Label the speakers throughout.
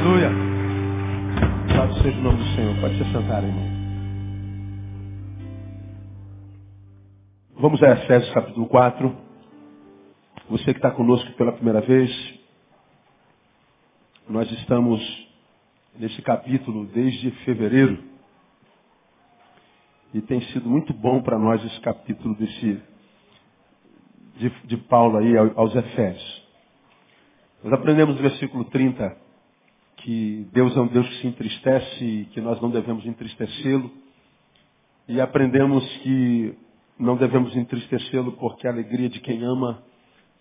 Speaker 1: Aleluia. Louvado seja o nome do Senhor. Pode se sentar, irmão. Vamos a Efésios capítulo 4. Você que está conosco pela primeira vez, nós estamos nesse capítulo desde fevereiro. E tem sido muito bom para nós esse capítulo desse, de, de Paulo aí aos Efésios. Nós aprendemos no versículo 30 que Deus é um Deus que se entristece e que nós não devemos entristecê-lo. E aprendemos que não devemos entristecê-lo porque a alegria de quem ama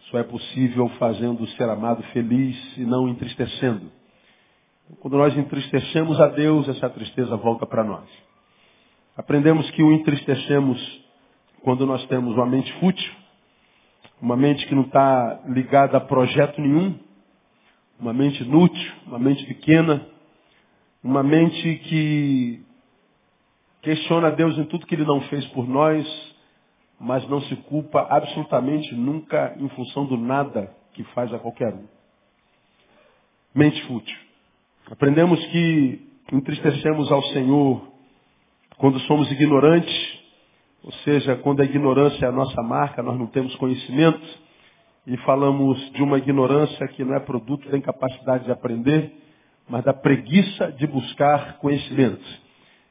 Speaker 1: só é possível fazendo o ser amado feliz e não entristecendo. Quando nós entristecemos a Deus, essa tristeza volta para nós. Aprendemos que o entristecemos quando nós temos uma mente fútil, uma mente que não está ligada a projeto nenhum, uma mente inútil, uma mente pequena, uma mente que questiona Deus em tudo que Ele não fez por nós, mas não se culpa absolutamente nunca em função do nada que faz a qualquer um. Mente fútil. Aprendemos que entristecemos ao Senhor quando somos ignorantes, ou seja, quando a ignorância é a nossa marca, nós não temos conhecimento e falamos de uma ignorância que não é produto da incapacidade de aprender, mas da preguiça de buscar conhecimento.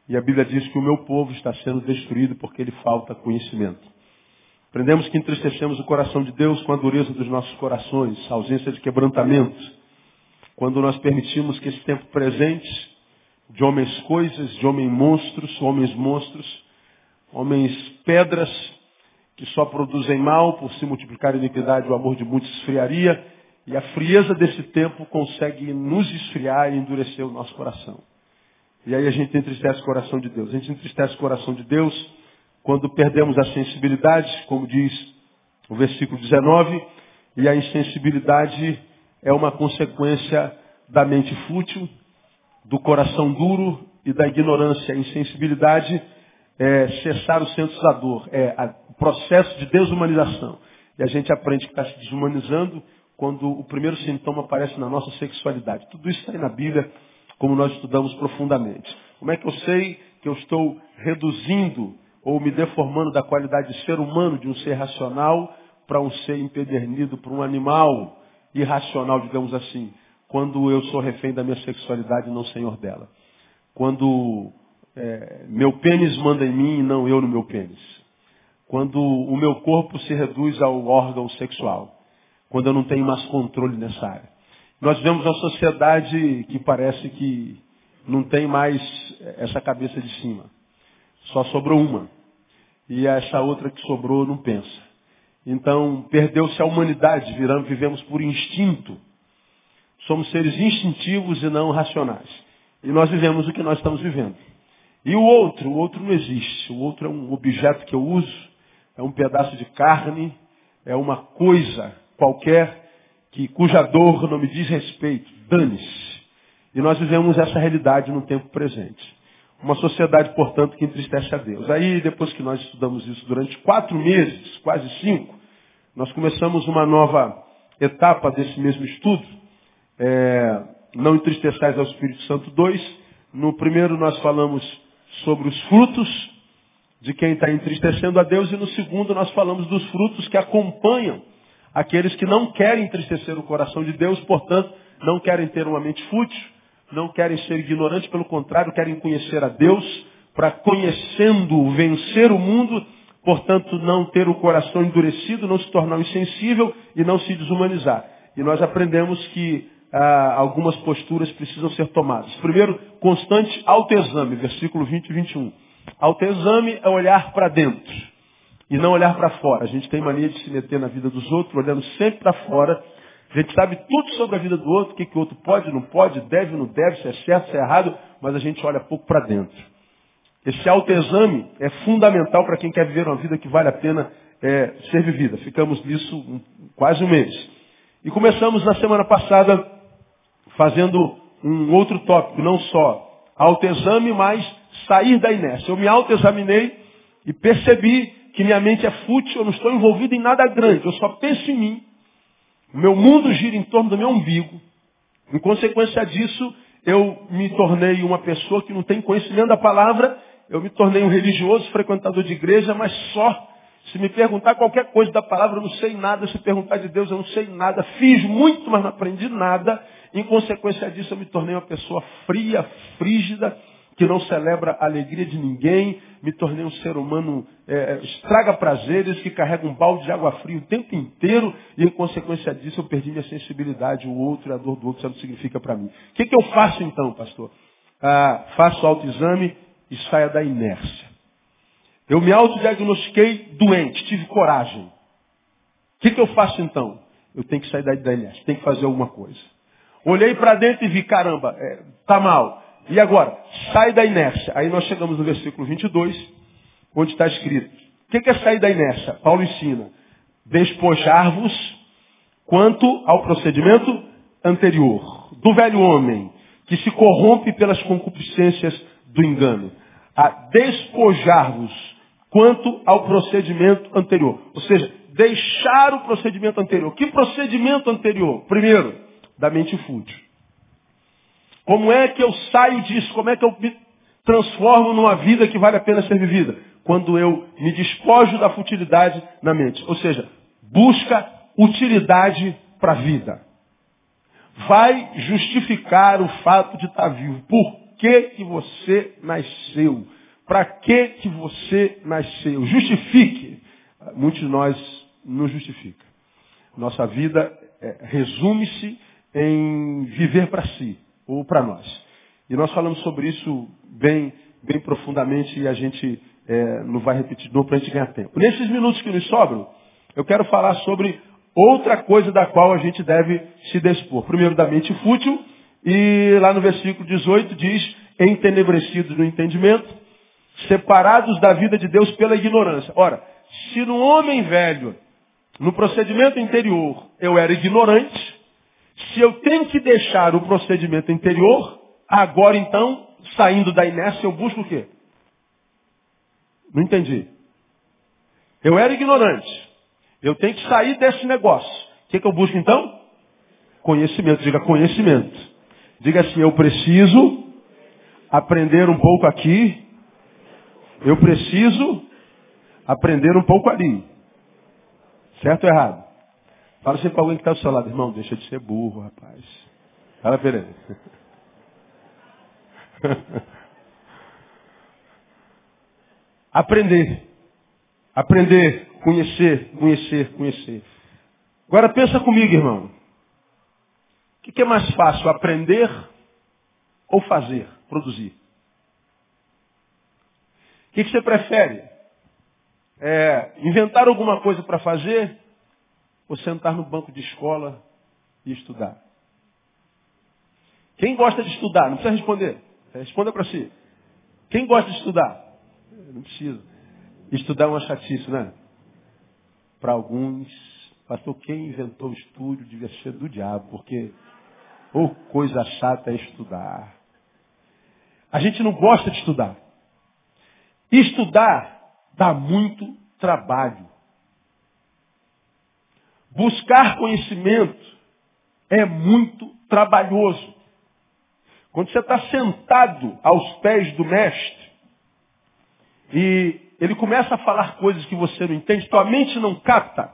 Speaker 1: E a Bíblia diz que o meu povo está sendo destruído porque ele falta conhecimento. Aprendemos que entristecemos o coração de Deus com a dureza dos nossos corações, a ausência de quebrantamento. Quando nós permitimos que esse tempo presente, de homens coisas, de homens monstros, homens monstros, homens pedras, que só produzem mal, por se multiplicar a iniquidade, o amor de muitos esfriaria, e a frieza desse tempo consegue nos esfriar e endurecer o nosso coração. E aí a gente entristece o coração de Deus. A gente entristece o coração de Deus quando perdemos a sensibilidade, como diz o versículo 19, e a insensibilidade é uma consequência da mente fútil, do coração duro e da ignorância. A insensibilidade é cessar os centros da dor, é o processo de desumanização. E a gente aprende que está se desumanizando quando o primeiro sintoma aparece na nossa sexualidade. Tudo isso está aí na Bíblia, como nós estudamos profundamente. Como é que eu sei que eu estou reduzindo ou me deformando da qualidade de ser humano, de um ser racional, para um ser empedernido, para um animal irracional, digamos assim, quando eu sou refém da minha sexualidade e não senhor dela. Quando é, meu pênis manda em mim e não eu no meu pênis. Quando o meu corpo se reduz ao órgão sexual. Quando eu não tenho mais controle nessa área. Nós vivemos uma sociedade que parece que não tem mais essa cabeça de cima. Só sobrou uma. E essa outra que sobrou não pensa. Então, perdeu-se a humanidade, viramos, vivemos por instinto. Somos seres instintivos e não racionais. E nós vivemos o que nós estamos vivendo. E o outro, o outro não existe. O outro é um objeto que eu uso, é um pedaço de carne, é uma coisa qualquer que, cuja dor não me diz respeito. Dane-se. E nós vivemos essa realidade no tempo presente. Uma sociedade, portanto, que entristece a Deus. Aí, depois que nós estudamos isso durante quatro meses, quase cinco, nós começamos uma nova etapa desse mesmo estudo. É, não entristeçais ao Espírito Santo 2. No primeiro nós falamos sobre os frutos de quem está entristecendo a Deus e no segundo nós falamos dos frutos que acompanham aqueles que não querem entristecer o coração de Deus, portanto, não querem ter uma mente fútil, não querem ser ignorantes, pelo contrário, querem conhecer a Deus, para conhecendo vencer o mundo, portanto, não ter o coração endurecido, não se tornar insensível e não se desumanizar. E nós aprendemos que ah, algumas posturas precisam ser tomadas. Primeiro, constante autoexame, versículo 20 e 21. Autoexame é olhar para dentro e não olhar para fora. A gente tem mania de se meter na vida dos outros, olhando sempre para fora a gente sabe tudo sobre a vida do outro, o que, que o outro pode, não pode, deve, não deve, se é certo, se é errado, mas a gente olha pouco para dentro. Esse autoexame é fundamental para quem quer viver uma vida que vale a pena é, ser vivida. Ficamos nisso um, quase um mês. E começamos na semana passada fazendo um outro tópico, não só autoexame, mas sair da inércia. Eu me autoexaminei e percebi que minha mente é fútil, eu não estou envolvido em nada grande, eu só penso em mim. O meu mundo gira em torno do meu umbigo. Em consequência disso, eu me tornei uma pessoa que não tem conhecimento da palavra, eu me tornei um religioso, frequentador de igreja, mas só se me perguntar qualquer coisa da palavra, eu não sei nada. Se perguntar de Deus, eu não sei nada. Fiz muito, mas não aprendi nada. Em consequência disso, eu me tornei uma pessoa fria, frígida, que não celebra a alegria de ninguém. Me tornei um ser humano é, estraga prazeres, que carrega um balde de água fria o tempo inteiro. E em consequência disso, eu perdi minha sensibilidade. O outro e a dor do outro, isso não significa para mim. O que, que eu faço então, pastor? Ah, faço autoexame e saia da inércia. Eu me autodiagnostiquei doente, tive coragem. O que, que eu faço então? Eu tenho que sair da inércia, tenho que fazer alguma coisa. Olhei para dentro e vi, caramba, é, tá mal. E agora? Sai da inércia. Aí nós chegamos no versículo 22, onde está escrito. O que, é sair da inércia? Paulo ensina. Despojar-vos quanto ao procedimento anterior. Do velho homem, que se corrompe pelas concupiscências do engano. A despojar-vos quanto ao procedimento anterior. Ou seja, deixar o procedimento anterior. Que procedimento anterior? Primeiro, da mente fútil. Como é que eu saio disso? Como é que eu me transformo numa vida que vale a pena ser vivida? Quando eu me despojo da futilidade na mente. Ou seja, busca utilidade para a vida. Vai justificar o fato de estar vivo. Por que, que você nasceu? Para que, que você nasceu? Justifique. Muitos de nós não justifica. Nossa vida é, resume-se em viver para si ou para nós. E nós falamos sobre isso bem, bem profundamente e a gente é, não vai repetir de novo para a gente ganhar tempo. Nesses minutos que nos sobram, eu quero falar sobre outra coisa da qual a gente deve se dispor. Primeiro, da mente fútil, e lá no versículo 18 diz, entenebrecidos no entendimento, separados da vida de Deus pela ignorância. Ora, se no homem velho, no procedimento interior, eu era ignorante, se eu tenho que deixar o procedimento interior, agora então, saindo da inércia, eu busco o quê? Não entendi. Eu era ignorante. Eu tenho que sair desse negócio. O que, que eu busco então? Conhecimento. Diga conhecimento. Diga assim, eu preciso aprender um pouco aqui eu preciso aprender um pouco ali. Certo ou errado? Fala sempre para alguém que está ao seu lado, irmão, deixa de ser burro, rapaz. Fala, Pereira. aprender. Aprender, conhecer, conhecer, conhecer. Agora pensa comigo, irmão. O que é mais fácil, aprender ou fazer, produzir? O que, que você prefere? É, inventar alguma coisa para fazer ou sentar no banco de escola e estudar? Quem gosta de estudar? Não precisa responder. Responda para si. Quem gosta de estudar? Não precisa. Estudar é uma chatice, né? Para alguns, pastor, quem inventou o estudo devia ser do diabo, porque ou oh, coisa chata é estudar. A gente não gosta de estudar. Estudar dá muito trabalho. Buscar conhecimento é muito trabalhoso. Quando você está sentado aos pés do mestre e ele começa a falar coisas que você não entende, tua mente não capta.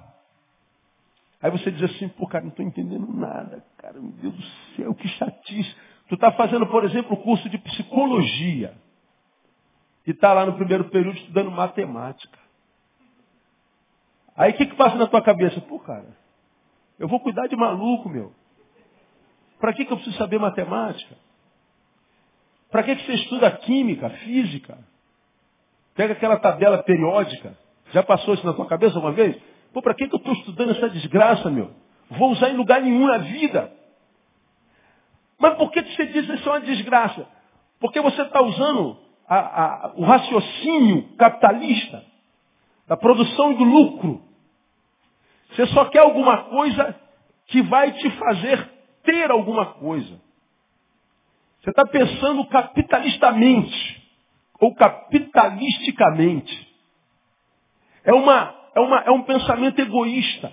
Speaker 1: Aí você diz assim, pô, cara, não estou entendendo nada, cara, meu Deus do céu, que chatice. Tu está fazendo, por exemplo, o curso de psicologia e está lá no primeiro período estudando matemática. Aí o que, que passa na tua cabeça? Pô, cara, eu vou cuidar de maluco, meu. Para que, que eu preciso saber matemática? Para que, que você estuda química, física? Pega aquela tabela periódica. Já passou isso na tua cabeça uma vez? Pô, para que, que eu estou estudando essa desgraça, meu? Vou usar em lugar nenhum na vida. Mas por que, que você diz que isso é uma desgraça? Porque você está usando a, a, o raciocínio capitalista da produção e do lucro. Você só quer alguma coisa que vai te fazer ter alguma coisa. Você está pensando capitalistamente ou capitalisticamente. É, uma, é, uma, é um pensamento egoísta.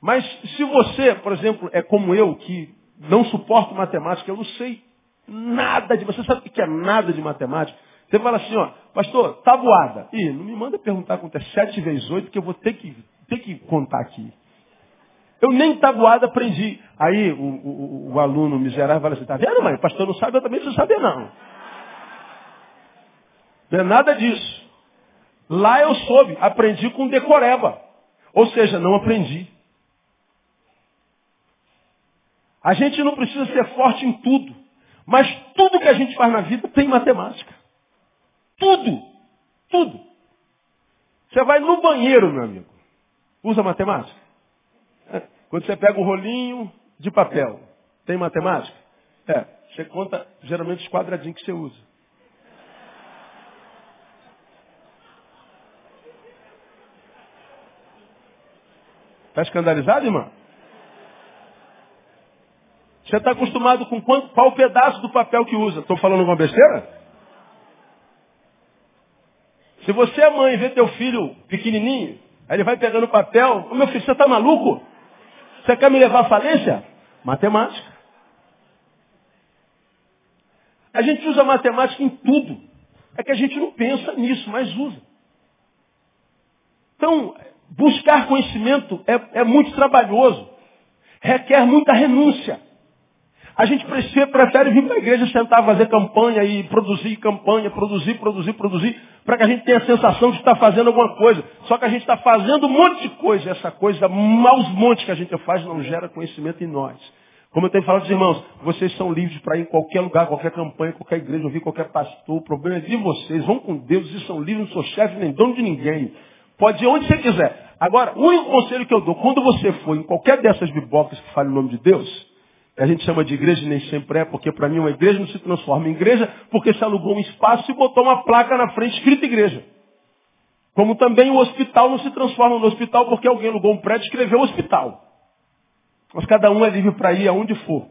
Speaker 1: Mas se você, por exemplo, é como eu, que não suporto matemática, eu não sei nada de. Você sabe o que é nada de matemática? Você fala assim, ó, pastor, tabuada. Ih, não me manda perguntar quanto é 7 vezes 8, que eu vou ter que, ter que contar aqui. Eu nem tabuada aprendi. Aí o, o, o aluno miserável fala assim, tá vendo, mãe? O pastor não sabe, eu também não saber não. Não é nada disso. Lá eu soube, aprendi com decoreba. Ou seja, não aprendi. A gente não precisa ser forte em tudo. Mas tudo que a gente faz na vida tem matemática. Tudo. Tudo. Você vai no banheiro, meu amigo. Usa matemática? É. Quando você pega um rolinho de papel, tem matemática? É. Você conta geralmente os quadradinhos que você usa. Está escandalizado, irmão? Você está acostumado com qual, qual pedaço do papel que usa? Estou falando alguma besteira? Se você é mãe e vê teu filho pequenininho, aí ele vai pegando papel, meu filho, você está maluco? Você quer me levar à falência? Matemática. A gente usa matemática em tudo. É que a gente não pensa nisso, mas usa. Então, buscar conhecimento é, é muito trabalhoso. Requer muita renúncia. A gente prefere vir para a igreja sentar, fazer campanha e produzir campanha, produzir, produzir, produzir, para que a gente tenha a sensação de estar fazendo alguma coisa. Só que a gente está fazendo um monte de coisa, essa coisa, maus montes que a gente faz, não gera conhecimento em nós. Como eu tenho falado, irmãos, vocês são livres para ir em qualquer lugar, qualquer campanha, qualquer igreja, ouvir qualquer pastor. O problema é de vocês. Vão com Deus e são livres, não sou chefe nem dono de ninguém. Pode ir onde você quiser. Agora, o único conselho que eu dou, quando você for em qualquer dessas bibocas que fale o nome de Deus, a gente chama de igreja nem sempre é, porque para mim uma igreja não se transforma em igreja porque se alugou um espaço e botou uma placa na frente escrita igreja. Como também o hospital não se transforma no hospital porque alguém alugou um prédio e escreveu hospital. Mas cada um é livre para ir aonde for.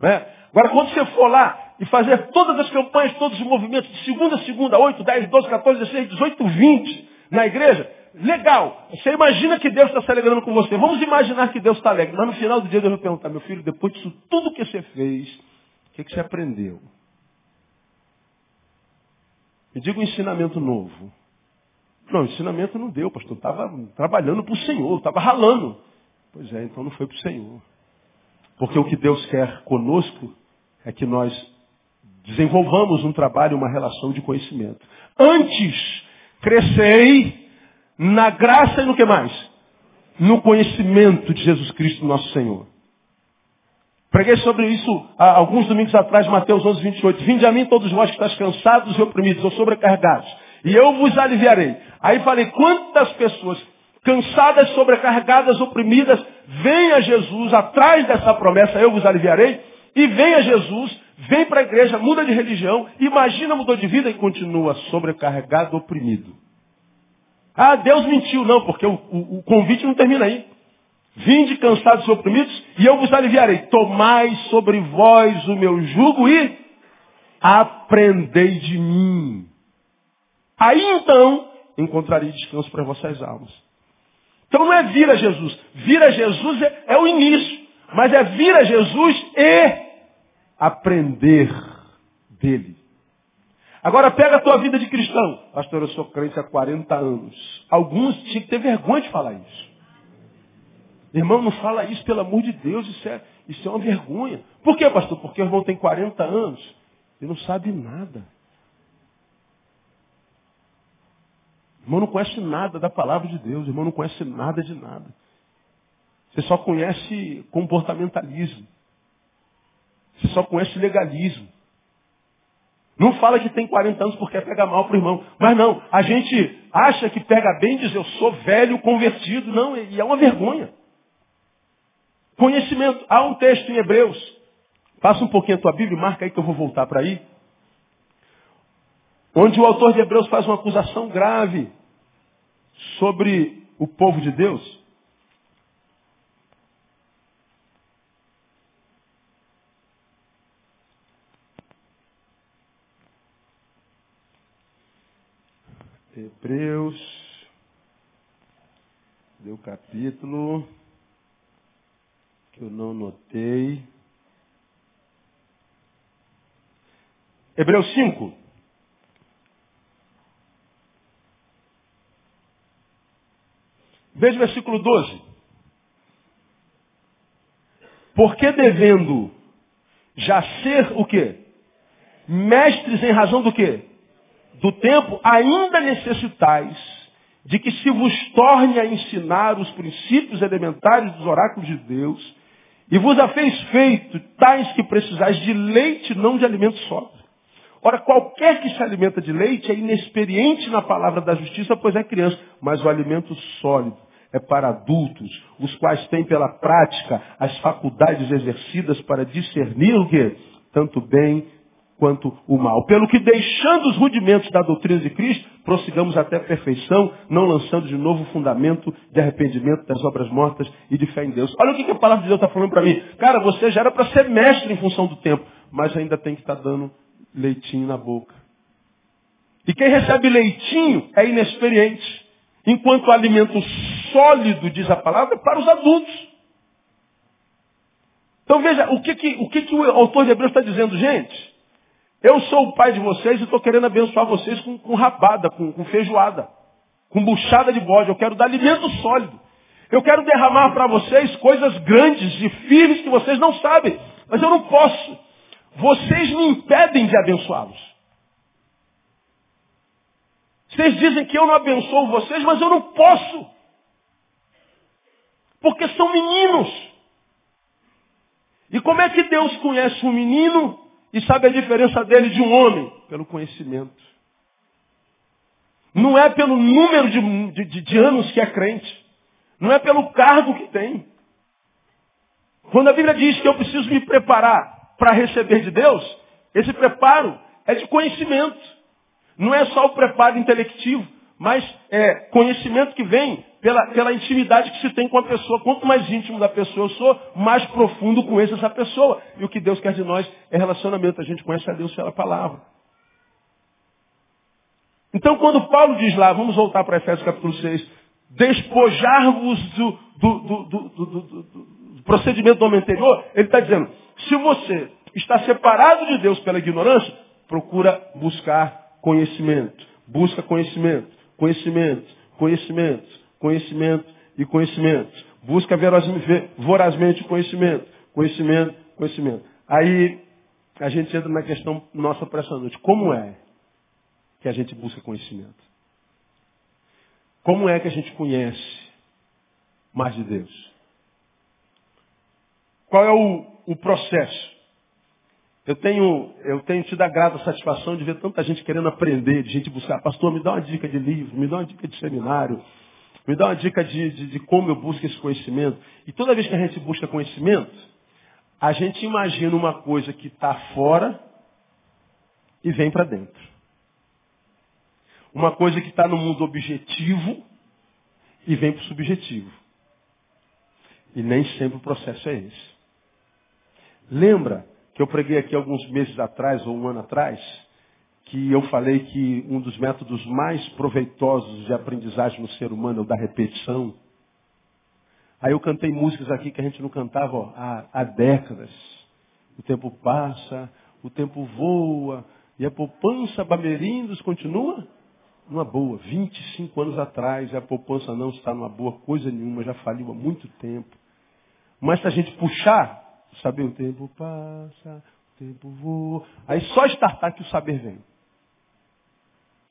Speaker 1: Né? Agora, quando você for lá e fazer todas as campanhas, todos os movimentos, de segunda a segunda, 8, 10, 12, 14, 16, 18, 20, na igreja, Legal. Você imagina que Deus está se alegrando com você. Vamos imaginar que Deus está alegre. Mas no final do dia Deus vai perguntar, meu filho, depois disso tudo que você fez, o que, que você aprendeu? Me diga um ensinamento novo. Não, ensinamento não deu, pastor. Estava trabalhando para o Senhor, estava ralando. Pois é, então não foi para o Senhor. Porque o que Deus quer conosco é que nós desenvolvamos um trabalho, uma relação de conhecimento. Antes, crescei na graça e no que mais? No conhecimento de Jesus Cristo, nosso Senhor. Preguei sobre isso há alguns domingos atrás, Mateus 11, 28. Vinde a mim todos vós que estáis cansados e oprimidos ou sobrecarregados, e eu vos aliviarei. Aí falei, quantas pessoas cansadas, sobrecarregadas, oprimidas, vem a Jesus atrás dessa promessa, eu vos aliviarei, e vem a Jesus, vem para a igreja, muda de religião, imagina, mudou de vida e continua sobrecarregado, oprimido. Ah, Deus mentiu. Não, porque o, o, o convite não termina aí. Vinde cansados e oprimidos, e eu vos aliviarei. Tomai sobre vós o meu jugo e aprendei de mim. Aí então encontrarei descanso para vossas almas. Então não é vir a Jesus. Vir a Jesus é, é o início. Mas é vir a Jesus e aprender dele. Agora pega a tua vida de cristão. Pastor, eu sou crente há 40 anos. Alguns tinham que ter vergonha de falar isso. Irmão, não fala isso, pelo amor de Deus, isso é, isso é uma vergonha. Por quê, pastor? Porque o irmão tem 40 anos e não sabe nada. Irmão não conhece nada da palavra de Deus, irmão não conhece nada de nada. Você só conhece comportamentalismo. Você só conhece legalismo. Não fala que tem 40 anos porque pega mal para o irmão. Mas não, a gente acha que pega bem diz eu sou velho convertido. Não, e é uma vergonha. Conhecimento. Há um texto em Hebreus. Passa um pouquinho a tua Bíblia, marca aí que eu vou voltar para aí. Onde o autor de Hebreus faz uma acusação grave sobre o povo de Deus. Hebreus, deu capítulo que eu não notei. Hebreus 5. Veja o versículo 12. Porque devendo já ser o quê? Mestres em razão do quê? Do tempo, ainda necessitais de que se vos torne a ensinar os princípios elementares dos oráculos de Deus, e vos a fez feito tais que precisais de leite, não de alimento sólido. Ora, qualquer que se alimenta de leite é inexperiente na palavra da justiça, pois é criança. Mas o alimento sólido é para adultos, os quais têm pela prática as faculdades exercidas para discernir o que? Tanto bem quanto o mal. Pelo que, deixando os rudimentos da doutrina de Cristo, prossigamos até a perfeição, não lançando de novo o fundamento de arrependimento das obras mortas e de fé em Deus. Olha o que a palavra de Deus está falando para mim. Cara, você já era para ser mestre em função do tempo, mas ainda tem que estar tá dando leitinho na boca. E quem recebe leitinho é inexperiente. Enquanto o alimento sólido, diz a palavra, é para os adultos. Então veja, o que, que, o, que, que o autor de Hebreus está dizendo, gente? Eu sou o pai de vocês e estou querendo abençoar vocês com, com rabada, com, com feijoada, com buchada de bode. Eu quero dar alimento sólido. Eu quero derramar para vocês coisas grandes e firmes que vocês não sabem. Mas eu não posso. Vocês me impedem de abençoá-los. Vocês dizem que eu não abençoo vocês, mas eu não posso. Porque são meninos. E como é que Deus conhece um menino e sabe a diferença dele de um homem? Pelo conhecimento. Não é pelo número de, de, de anos que é crente. Não é pelo cargo que tem. Quando a Bíblia diz que eu preciso me preparar para receber de Deus, esse preparo é de conhecimento. Não é só o preparo intelectivo, mas é conhecimento que vem pela, pela intimidade que se tem com a pessoa. Quanto mais íntimo da pessoa eu sou, mais profundo conheço essa pessoa. E o que Deus quer de nós é relacionamento. A gente conhece a Deus pela palavra. Então, quando Paulo diz lá, vamos voltar para Efésios capítulo 6, despojar-vos do, do, do, do, procedimento do homem anterior, ele está dizendo, se você está separado de Deus pela ignorância, procura buscar conhecimento. Busca conhecimento, conhecimento, conhecimento, conhecimento e conhecimento. Busca vorazmente conhecimento, conhecimento, conhecimento. Aí a gente entra na questão nossa para essa noite. Como é que a gente busca conhecimento? Como é que a gente conhece mais de Deus? Qual é o, o processo? Eu tenho, eu tenho tido a grata satisfação de ver tanta gente querendo aprender, de gente buscar. Pastor, me dá uma dica de livro, me dá uma dica de seminário, me dá uma dica de, de, de como eu busco esse conhecimento. E toda vez que a gente busca conhecimento, a gente imagina uma coisa que está fora e vem para dentro. Uma coisa que está no mundo objetivo e vem para o subjetivo. E nem sempre o processo é esse. Lembra que eu preguei aqui alguns meses atrás, ou um ano atrás, que eu falei que um dos métodos mais proveitosos de aprendizagem no ser humano é o da repetição. Aí eu cantei músicas aqui que a gente não cantava ó, há, há décadas. O tempo passa, o tempo voa, e a poupança Bamerindos continua numa boa. 25 anos atrás, a poupança não está numa boa coisa nenhuma, já faliu há muito tempo. Mas se a gente puxar, Saber o tempo passa, o tempo voa. Aí só startar que o saber vem.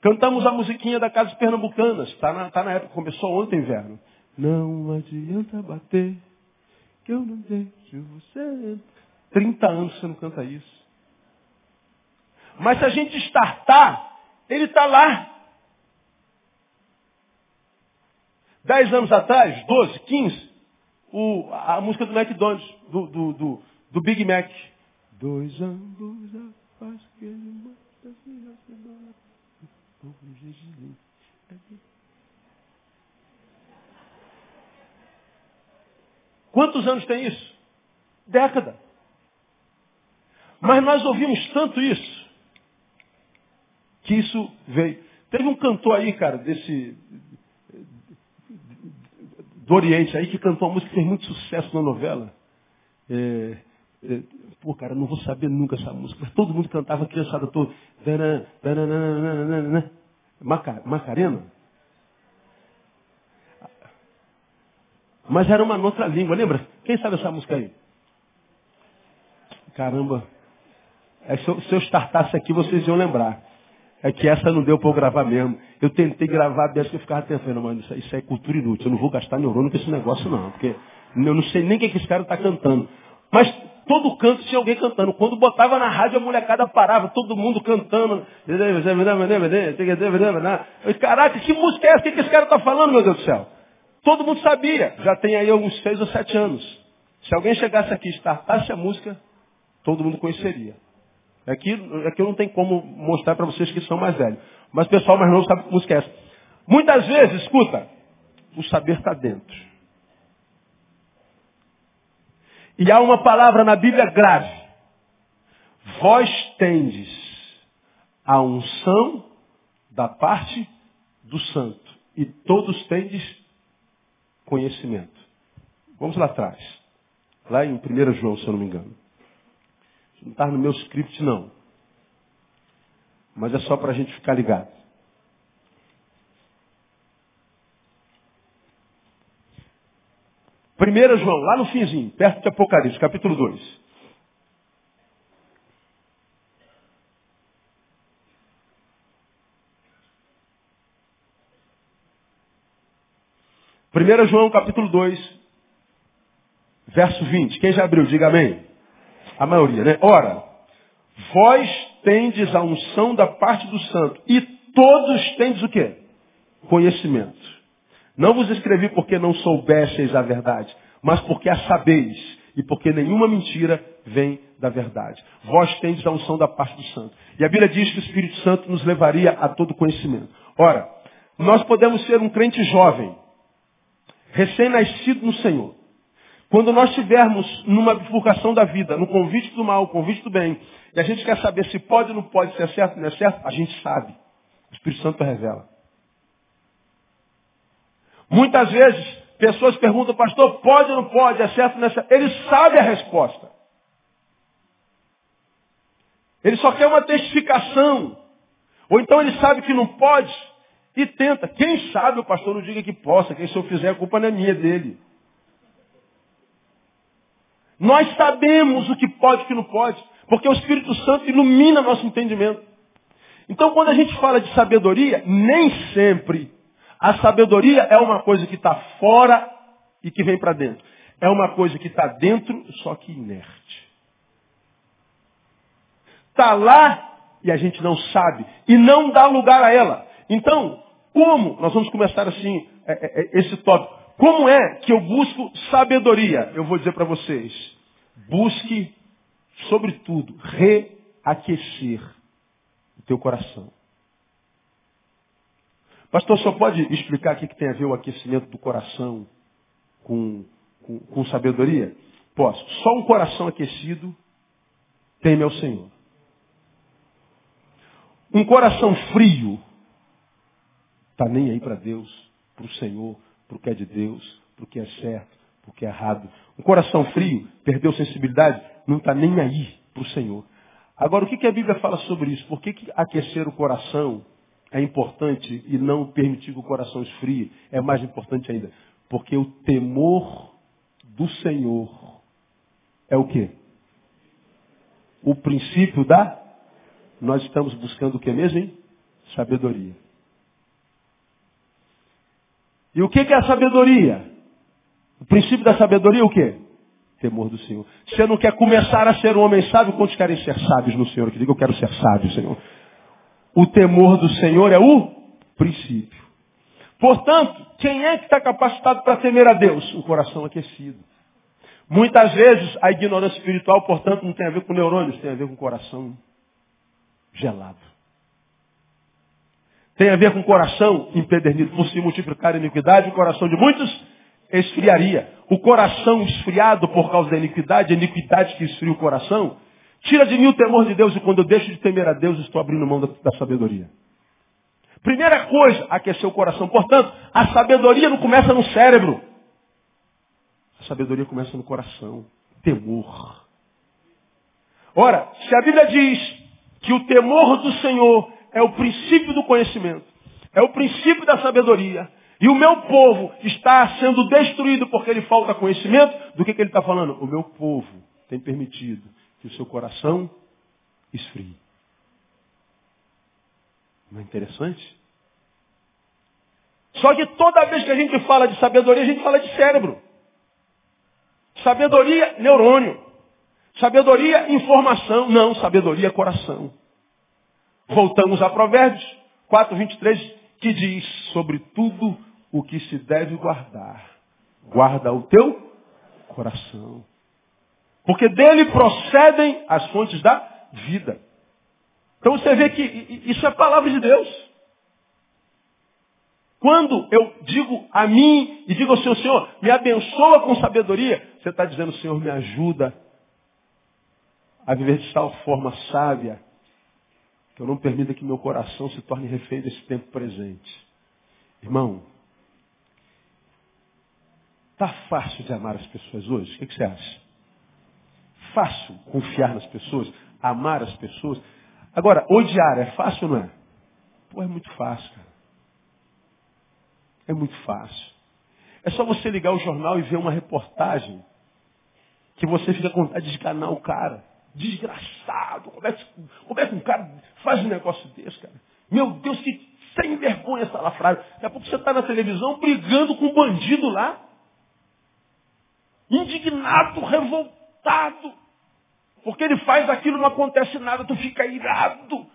Speaker 1: Cantamos a musiquinha da Casa Pernambucanas. Está na, tá na época, começou ontem inverno. Não adianta bater, que eu não deixo você. 30 anos você não canta isso. Mas se a gente startar, ele está lá. Dez anos atrás, 12, 15, o, a música do McDonald's, do, do, do, do Big Mac. Dois ambos faz que ele mata Quantos anos tem isso? Década. Mas nós ouvimos tanto isso, que isso veio. Teve um cantor aí, cara, desse, do Oriente aí, que cantou uma música que fez muito sucesso na novela. É, É, pô, cara, não vou saber nunca essa música. Mas todo mundo cantava, criançada toda. Macarena? Mas era uma outra língua, lembra? Quem sabe essa música aí? Caramba. É, se, eu, se eu startasse aqui, vocês iam lembrar. É que essa não deu para eu gravar mesmo. Eu tentei gravar dessa que eu ficava pensando, mano, isso, isso é cultura inútil. Eu não vou gastar neurônio com esse negócio, não. Porque eu não sei nem o que, esse cara está cantando. Mas todo canto tinha alguém cantando. Quando botava na rádio, a molecada parava, todo mundo cantando. Caraca, que música é essa? O que, que esse cara está falando, meu Deus do céu? Todo mundo sabia. Já tem aí uns seis ou sete anos. Se alguém chegasse aqui e startasse a música, todo mundo conheceria. Aqui, aqui eu não tenho como mostrar para vocês que são mais velhos. Mas o pessoal mais novo sabe que música é essa. Muitas vezes, escuta, o saber está dentro. E há uma palavra na Bíblia grave. Vós tendes a unção da parte do santo. E todos tendes conhecimento. Vamos lá atrás. Lá em 1 João, se eu não me engano. Não está no meu script, não. Mas é só para a gente ficar ligado. Primeiro João, lá no finzinho, perto de Apocalipse, capítulo 2. Primeiro João, capítulo 2, verso 20. Quem já abriu, diga amém. A maioria, né? Ora, vós tendes a unção da parte do santo, e todos tendes o quê? Conhecimento. Não vos escrevi porque não soubesseis a verdade, mas porque a sabeis, e porque nenhuma mentira vem da verdade. Vós tendes a unção da parte do santo. E a Bíblia diz que o Espírito Santo nos levaria a todo conhecimento. Ora, nós podemos ser um crente jovem, recém-nascido no Senhor. Quando nós estivermos numa bifurcação da vida, no convite do mal, convite do bem, e a gente quer saber se pode ou não pode, ser certo ou não é certo, a gente sabe. O Espírito Santo revela. Muitas vezes, pessoas perguntam, pastor, pode ou não pode, é certo ou não é certo? Ele sabe a resposta. Ele só quer uma testificação. Ou então ele sabe que não pode e tenta. Quem sabe o pastor não diga que possa, quem se eu fizer a culpa não é minha, é dele. Nós sabemos o que pode e o que não pode, porque o Espírito Santo ilumina nosso entendimento. Então, quando a gente fala de sabedoria, nem sempre a sabedoria é uma coisa que está fora e que vem para dentro. É uma coisa que está dentro, só que inerte. Está lá e a gente não sabe. E não dá lugar a ela. Então, como? Nós vamos começar assim, é, é, é, esse tópico. Como é que eu busco sabedoria? Eu vou dizer para vocês. Busque, sobretudo, reaquecer o teu coração. Pastor, só pode explicar o que tem a ver o aquecimento do coração com, com, com sabedoria? Posso. Só um coração aquecido teme ao Senhor. Um coração frio está nem aí para Deus, para o Senhor, para o que é de Deus, para o que é certo, para o que é errado. Um coração frio, perdeu sensibilidade, não está nem aí para o Senhor. Agora, o que, que, a Bíblia fala sobre isso? Por que, que aquecer o coração é importante e não permitir que o coração esfrie é mais importante ainda? Porque o temor do Senhor é o quê? O princípio da. Nós estamos buscando o que mesmo, hein? Sabedoria. E o que é a sabedoria? O princípio da sabedoria é o quê? Temor do Senhor. Você não quer começar a ser um homem sábio, quantos querem ser sábios no Senhor? Que diga, eu quero ser sábio, Senhor. O temor do Senhor é o princípio. Portanto, quem é que está capacitado para temer a Deus? Um coração aquecido. Muitas vezes a ignorância espiritual, portanto, não tem a ver com neurônios, tem a ver com o coração gelado. Tem a ver com o coração empedernido. Por se multiplicar a iniquidade, o coração de muitos esfriaria. O coração esfriado por causa da iniquidade, a iniquidade que esfria o coração, tira de mim o temor de Deus e quando eu deixo de temer a Deus, estou abrindo mão da, da sabedoria. Primeira coisa, aquecer o coração. Portanto, a sabedoria não começa no cérebro. A sabedoria começa no coração. Temor. Ora, se a Bíblia diz que o temor do Senhor é o princípio do conhecimento, é o princípio da sabedoria, e o meu povo está sendo destruído porque ele falta conhecimento, do que, que ele está falando? O meu povo tem permitido que o seu coração esfrie. Não é interessante? Só que toda vez que a gente fala de sabedoria, a gente fala de cérebro. Sabedoria, neurônio. Sabedoria, informação. Não, sabedoria, coração. Voltamos a Provérbios 4, 23, que diz sobre tudo o que se deve guardar. Guarda o teu coração. Porque dele procedem as fontes da vida. Então você vê que isso é palavra de Deus. Quando eu digo a mim e digo ao Senhor, Senhor, me abençoa com sabedoria, você está dizendo, Senhor, me ajuda a viver de tal forma sábia que eu não permita que meu coração se torne refém desse tempo presente. Irmão, está fácil de amar as pessoas hoje? O que, que você acha? Fácil confiar nas pessoas, amar as pessoas. Agora, odiar é fácil ou não é? Pô, é muito fácil, cara. É muito fácil. É só você ligar o jornal e ver uma reportagem que você fica com vontade de enganar o cara. Desgraçado. Como é, que, como é que um cara faz um negócio desse, cara? Meu Deus, que sem vergonha essa lafrada. Daqui a pouco você está na televisão brigando com um bandido lá. Indignado, revoltado. Porque ele faz aquilo, não acontece nada, tu fica irado.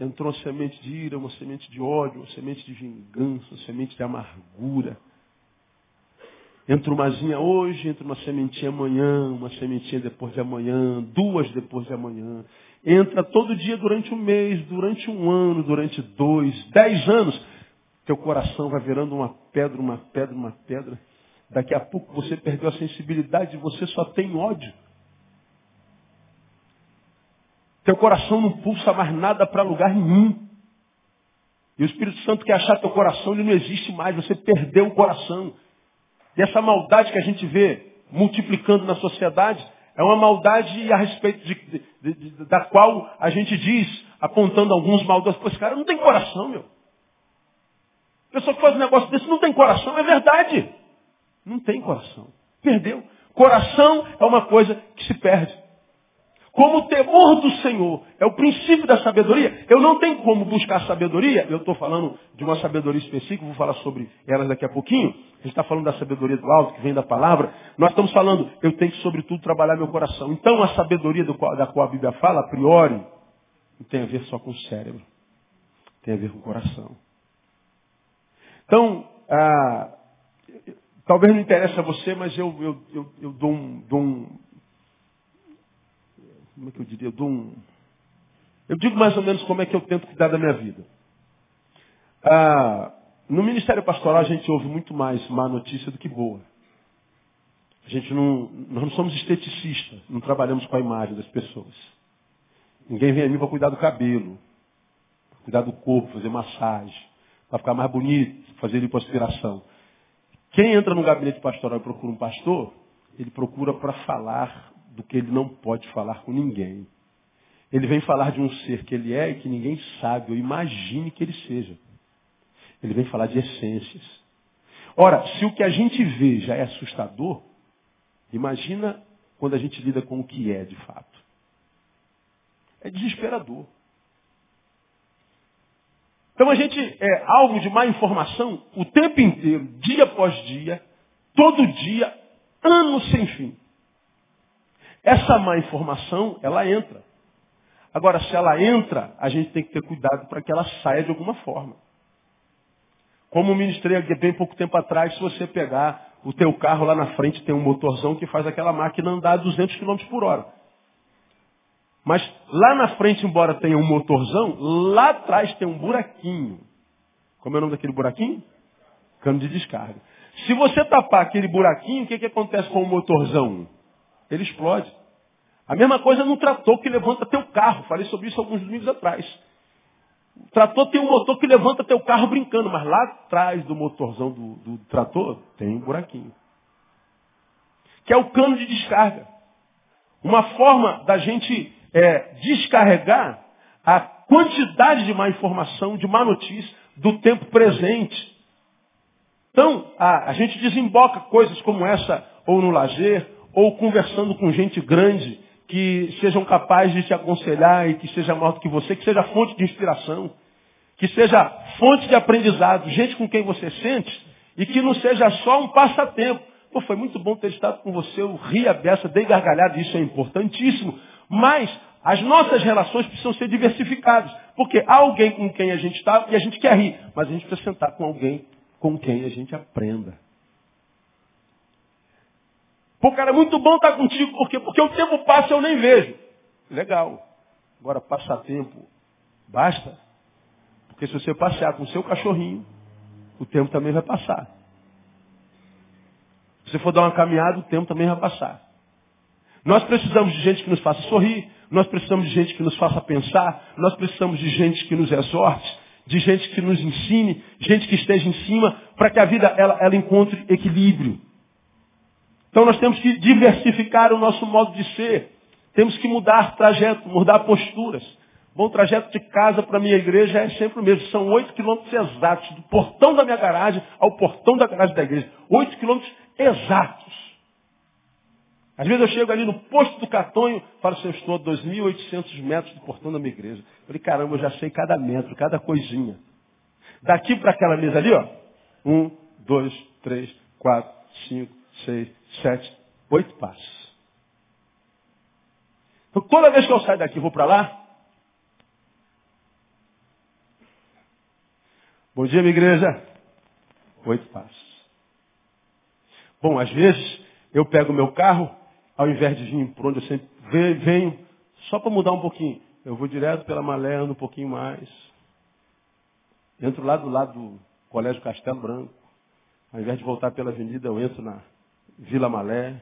Speaker 1: Entrou uma semente de ira, uma semente de ódio, uma semente de vingança, uma semente de amargura. Entra uma asinha hoje, entra uma sementinha amanhã, uma sementinha depois de amanhã, duas depois de amanhã. Entra todo dia durante um mês, durante um ano, durante dois, dez anos. Teu coração vai virando uma pedra, uma pedra, uma pedra. Daqui a pouco você perdeu a sensibilidade e você só tem ódio. Teu coração não pulsa mais nada para lugar nenhum. E o Espírito Santo quer achar teu coração, ele não existe mais, você perdeu o coração. E essa maldade que a gente vê multiplicando na sociedade é uma maldade a respeito de, de, de, da qual a gente diz, apontando alguns maldosos, pois cara não tem coração, meu. A pessoa que faz um negócio desse não tem coração, é verdade. Não tem coração. Perdeu. Coração é uma coisa que se perde. Como o temor do Senhor é o princípio da sabedoria, eu não tenho como buscar sabedoria, eu estou falando de uma sabedoria específica, vou falar sobre elas daqui a pouquinho. A gente está falando da sabedoria do alto, que vem da palavra. Nós estamos falando, eu tenho que, sobretudo, trabalhar meu coração. Então, a sabedoria qual, da qual a Bíblia fala, a priori, não tem a ver só com o cérebro. Tem a ver com o coração. Então, ah, talvez não interesse a você, mas eu, eu, eu, eu dou, um, dou um, como é que eu diria? Eu dou um. Eu digo mais ou menos como é que eu tento cuidar da minha vida. Ah, no Ministério Pastoral a gente ouve muito mais má notícia do que boa. A gente não, nós não somos esteticistas, não trabalhamos com a imagem das pessoas. Ninguém vem a mim para cuidar do cabelo, cuidar do corpo, fazer massagem, para ficar mais bonito, fazer lipoaspiração. Quem entra no gabinete pastoral e procura um pastor, ele procura para falar do que ele não pode falar com ninguém. Ele vem falar de um ser que ele é e que ninguém sabe ou imagine que ele seja. Ele vem falar de essências. Ora, se o que a gente vê já é assustador, imagina quando a gente lida com o que é de fato. É desesperador. Então a gente é alvo de má informação o tempo inteiro, dia após dia, todo dia, ano sem fim. Essa má informação, ela entra. Agora, se ela entra, a gente tem que ter cuidado para que ela saia de alguma forma. Como ministrei aqui bem pouco tempo atrás, se você pegar o teu carro lá na frente, tem um motorzão que faz aquela máquina andar a 200 km por hora. Mas lá na frente, embora tenha um motorzão, lá atrás tem um buraquinho. Como é o nome daquele buraquinho? Cano de descarga. Se você tapar aquele buraquinho, o que, que acontece com o motorzão? Ele explode. A mesma coisa no trator que levanta teu carro. Falei sobre isso alguns domingos atrás. O trator tem um motor que levanta teu carro brincando, mas lá atrás do motorzão do, do trator tem um buraquinho. Que é o cano de descarga. Uma forma da gente é, descarregar a quantidade de má informação, de má notícia do tempo presente. Então, a, a gente desemboca coisas como essa, ou no lazer, ou conversando com gente grande, que sejam capazes de te aconselhar e que seja maior do que você, que seja fonte de inspiração, que seja fonte de aprendizado, gente com quem você sente, e que não seja só um passatempo. Pô, foi muito bom ter estado com você, eu ri a beça, dei gargalhada, isso é importantíssimo. Mas as nossas relações precisam ser diversificadas. Porque há alguém com quem a gente está e a gente quer rir, mas a gente precisa sentar com alguém com quem a gente aprenda. Pô, cara, é muito bom estar contigo, por quê? Porque o tempo passa e eu nem vejo. Legal. Agora, passatempo, basta. Porque se você passear com o seu cachorrinho, o tempo também vai passar. Se você for dar uma caminhada, o tempo também vai passar. Nós precisamos de gente que nos faça sorrir, nós precisamos de gente que nos faça pensar, nós precisamos de gente que nos exorte, de gente que nos ensine, gente que esteja em cima, para que a vida ela, ela encontre equilíbrio. Então nós temos que diversificar o nosso modo de ser. Temos que mudar trajeto, mudar posturas. Bom trajeto de casa para a minha igreja é sempre o mesmo. São oito quilômetros exatos, do portão da minha garagem ao portão da garagem da igreja. Oito quilômetros exatos. Às vezes eu chego ali no posto do Catonho, falo assim, eu estou a 2.800 metros do portão da minha igreja. Eu falei, caramba, eu já sei cada metro, cada coisinha. Daqui para aquela mesa ali, ó. Um, dois, três, quatro, cinco, seis, sete, oito passos. Então toda vez que eu saio daqui vou para lá, bom dia minha igreja, oito passos. Bom, às vezes eu pego o meu carro, ao invés de vir por onde eu sempre venho, só para mudar um pouquinho. Eu vou direto pela Malé, ando um pouquinho mais. Entro lá do lado do Colégio Castelo Branco. Ao invés de voltar pela avenida, eu entro na Vila Malé,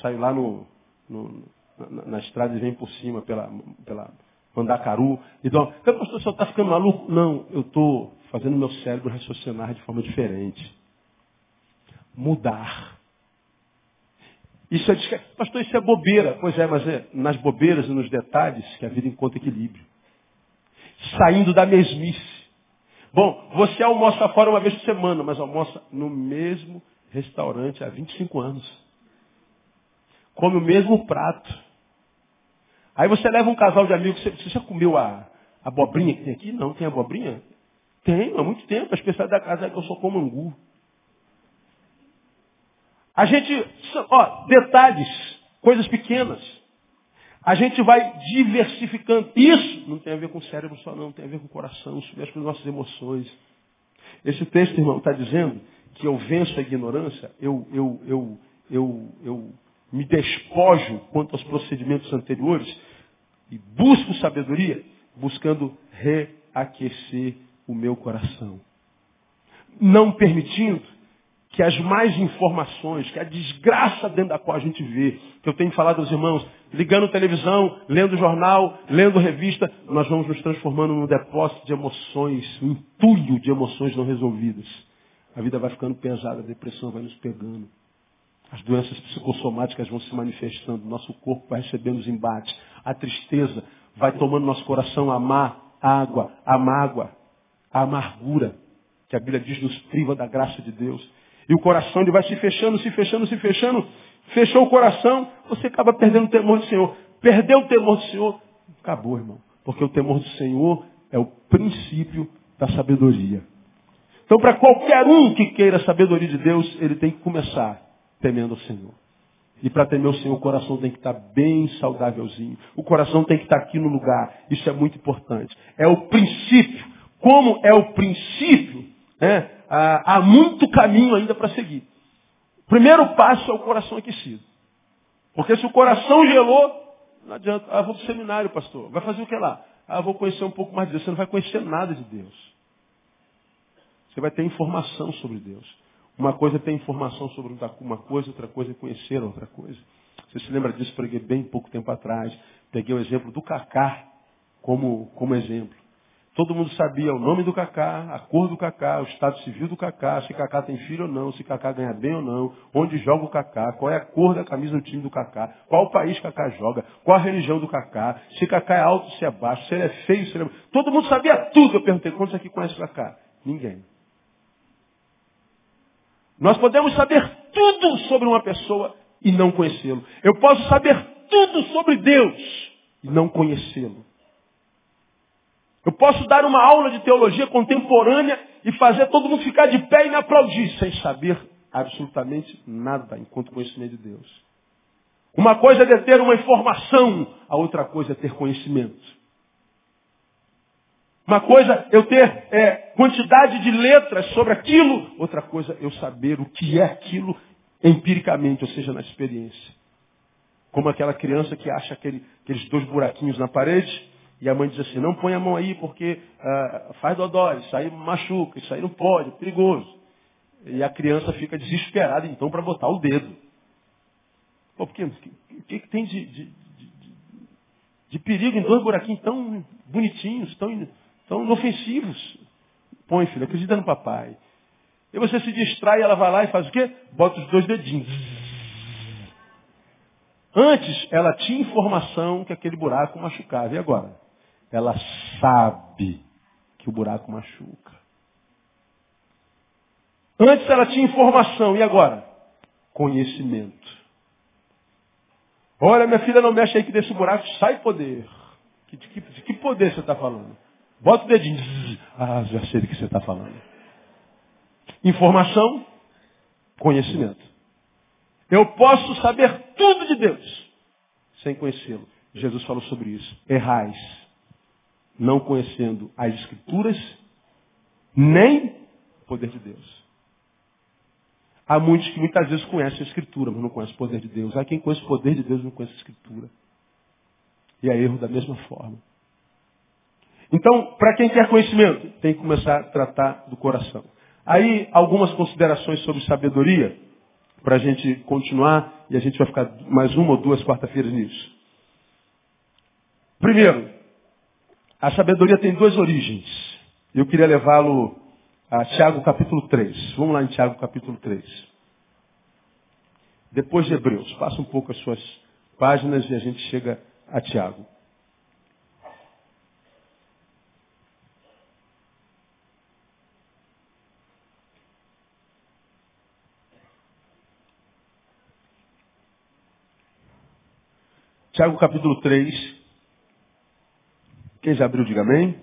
Speaker 1: saio lá no, no na, na, estrada e venho por cima pela, pela Mandacaru. Então, pastor, o senhor está ficando maluco? Não, eu estou fazendo meu cérebro raciocinar de forma diferente. Mudar. Isso é, pastor, isso é bobeira. Pois é, mas é nas bobeiras e nos detalhes que a vida encontra equilíbrio. Saindo da mesmice. Bom, você almoça fora uma vez por semana, mas almoça no mesmo restaurante há 25 anos. Come o mesmo prato. Aí você leva um casal de amigos, você, já comeu a, abobrinha que tem aqui? Não, tem abobrinha? Tem, há muito tempo. A especialidade da casa é que eu só como angu. A gente, ó, detalhes, coisas pequenas. A gente vai diversificando. Isso não tem a ver com o cérebro só, não, tem a ver com o coração, isso mexe com as nossas emoções. Esse texto, irmão, está dizendo que eu venço a ignorância, eu, eu, eu, eu, eu me despojo quanto aos procedimentos anteriores e busco sabedoria, buscando reaquecer o meu coração. Não permitindo que as mais informações, que a desgraça dentro da qual a gente vê, que eu tenho falado aos irmãos, ligando televisão, lendo jornal, lendo revista, nós vamos nos transformando num depósito de emoções, um entulho de emoções não resolvidas. A vida vai ficando pesada, a depressão vai nos pegando. As doenças psicossomáticas vão se manifestando, nosso corpo vai recebendo os embates. A tristeza vai tomando nosso coração a má água, a mágoa, a amargura, que a Bíblia diz nos priva da graça de Deus. E o coração ele vai se fechando, se fechando, se fechando. Fechou o coração, você acaba perdendo o temor do Senhor. Perdeu o temor do Senhor, acabou, irmão. Porque o temor do Senhor é o princípio da sabedoria. Então, para qualquer um que queira a sabedoria de Deus, ele tem que começar temendo o Senhor. E para temer o Senhor, o coração tem que estar bem saudávelzinho. O coração tem que estar aqui no lugar. Isso é muito importante. É o princípio. Como é o princípio, né? ah, há muito caminho ainda para seguir. O primeiro passo é o coração aquecido. Porque se o coração gelou, não adianta. Ah, vou para o seminário, pastor. Vai fazer o que lá? Ah, vou conhecer um pouco mais de Deus. Você não vai conhecer nada de Deus. Você vai ter informação sobre Deus. Uma coisa é ter informação sobre uma coisa, outra coisa é conhecer outra coisa. Você se lembra disso? Preguei bem pouco tempo atrás. Peguei o exemplo do Cacá como, como exemplo. Todo mundo sabia o nome do Cacá, a cor do Cacá, o estado civil do Cacá, se Cacá tem filho ou não, se Cacá ganha bem ou não, onde joga o Cacá, qual é a cor da camisa do time do Cacá, qual país Cacá joga, qual a religião do Cacá, se Cacá é alto, se é baixo, se ele é feio, se ele é... Todo mundo sabia tudo. Eu perguntei, quantos aqui conhecem o Cacá? Ninguém. Nós podemos saber tudo sobre uma pessoa e não conhecê-lo. Eu posso saber tudo sobre Deus e não conhecê-lo. Eu posso dar uma aula de teologia contemporânea e fazer todo mundo ficar de pé e me aplaudir, sem saber absolutamente nada enquanto conhecimento de Deus. Uma coisa é ter uma informação, a outra coisa é ter conhecimento. Uma coisa eu ter é, quantidade de letras sobre aquilo, outra coisa eu saber o que é aquilo empiricamente, ou seja, na experiência. Como aquela criança que acha aquele, aqueles dois buraquinhos na parede e a mãe diz assim, não põe a mão aí porque ah, faz dodó, isso aí machuca, isso aí não pode, é perigoso. E a criança fica desesperada então para botar o dedo. Pô, porque o que, que, tem de, de, de, de, perigo em dois buraquinhos tão bonitinhos, tão, tão inofensivos? Põe, filho, acredita no papai. E você se distrai, ela vai lá e faz o quê? Bota os dois dedinhos. Antes, ela tinha informação que aquele buraco machucava. E agora? ela sabe que o buraco machuca. Antes ela tinha informação, e agora? Conhecimento. Olha, minha filha, não mexe aí que desse buraco sai poder. De que, de que poder você está falando? Bota o dedinho. Ah, já sei do que você está falando. Informação, conhecimento. Eu posso saber tudo de Deus sem conhecê-lo. Jesus falou sobre isso. Errais não conhecendo as Escrituras, nem o poder de Deus. Há muitos que muitas vezes conhecem a Escritura, mas não conhecem o poder de Deus. Há quem conhece o poder de Deus e não conhece a Escritura. E é erro da mesma forma. Então, para quem quer conhecimento, tem que começar a tratar do coração. Aí, algumas considerações sobre sabedoria, para a gente continuar, e a gente vai ficar mais uma ou duas quarta-feiras nisso. Primeiro, a sabedoria tem duas origens. Eu queria levá-lo a Tiago capítulo 3. Vamos lá em Tiago capítulo 3. Depois de Hebreus. Passa um pouco as suas páginas e a gente chega a Tiago. Tiago capítulo 3, quem já abriu, diga amém.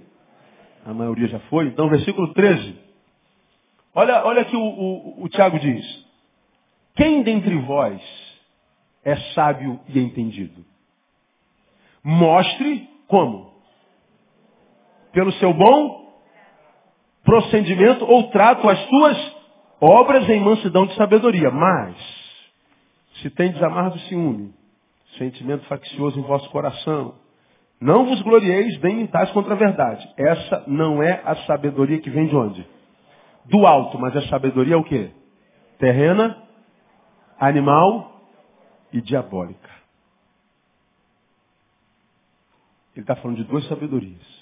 Speaker 1: A maioria já foi. Então, versículo 13. Olha, olha que o, o, o Tiago diz. Quem dentre vós é sábio e entendido? Mostre como? Pelo seu bom procedimento ou trato as suas obras em mansidão de sabedoria. Mas, se tem desamarro do ciúme, sentimento faccioso em vosso coração, não vos glorieis bem em tais contra a verdade. Essa não é a sabedoria que vem de onde? Do alto, mas a sabedoria é o quê? Terrena, animal e diabólica. Ele está falando de duas sabedorias.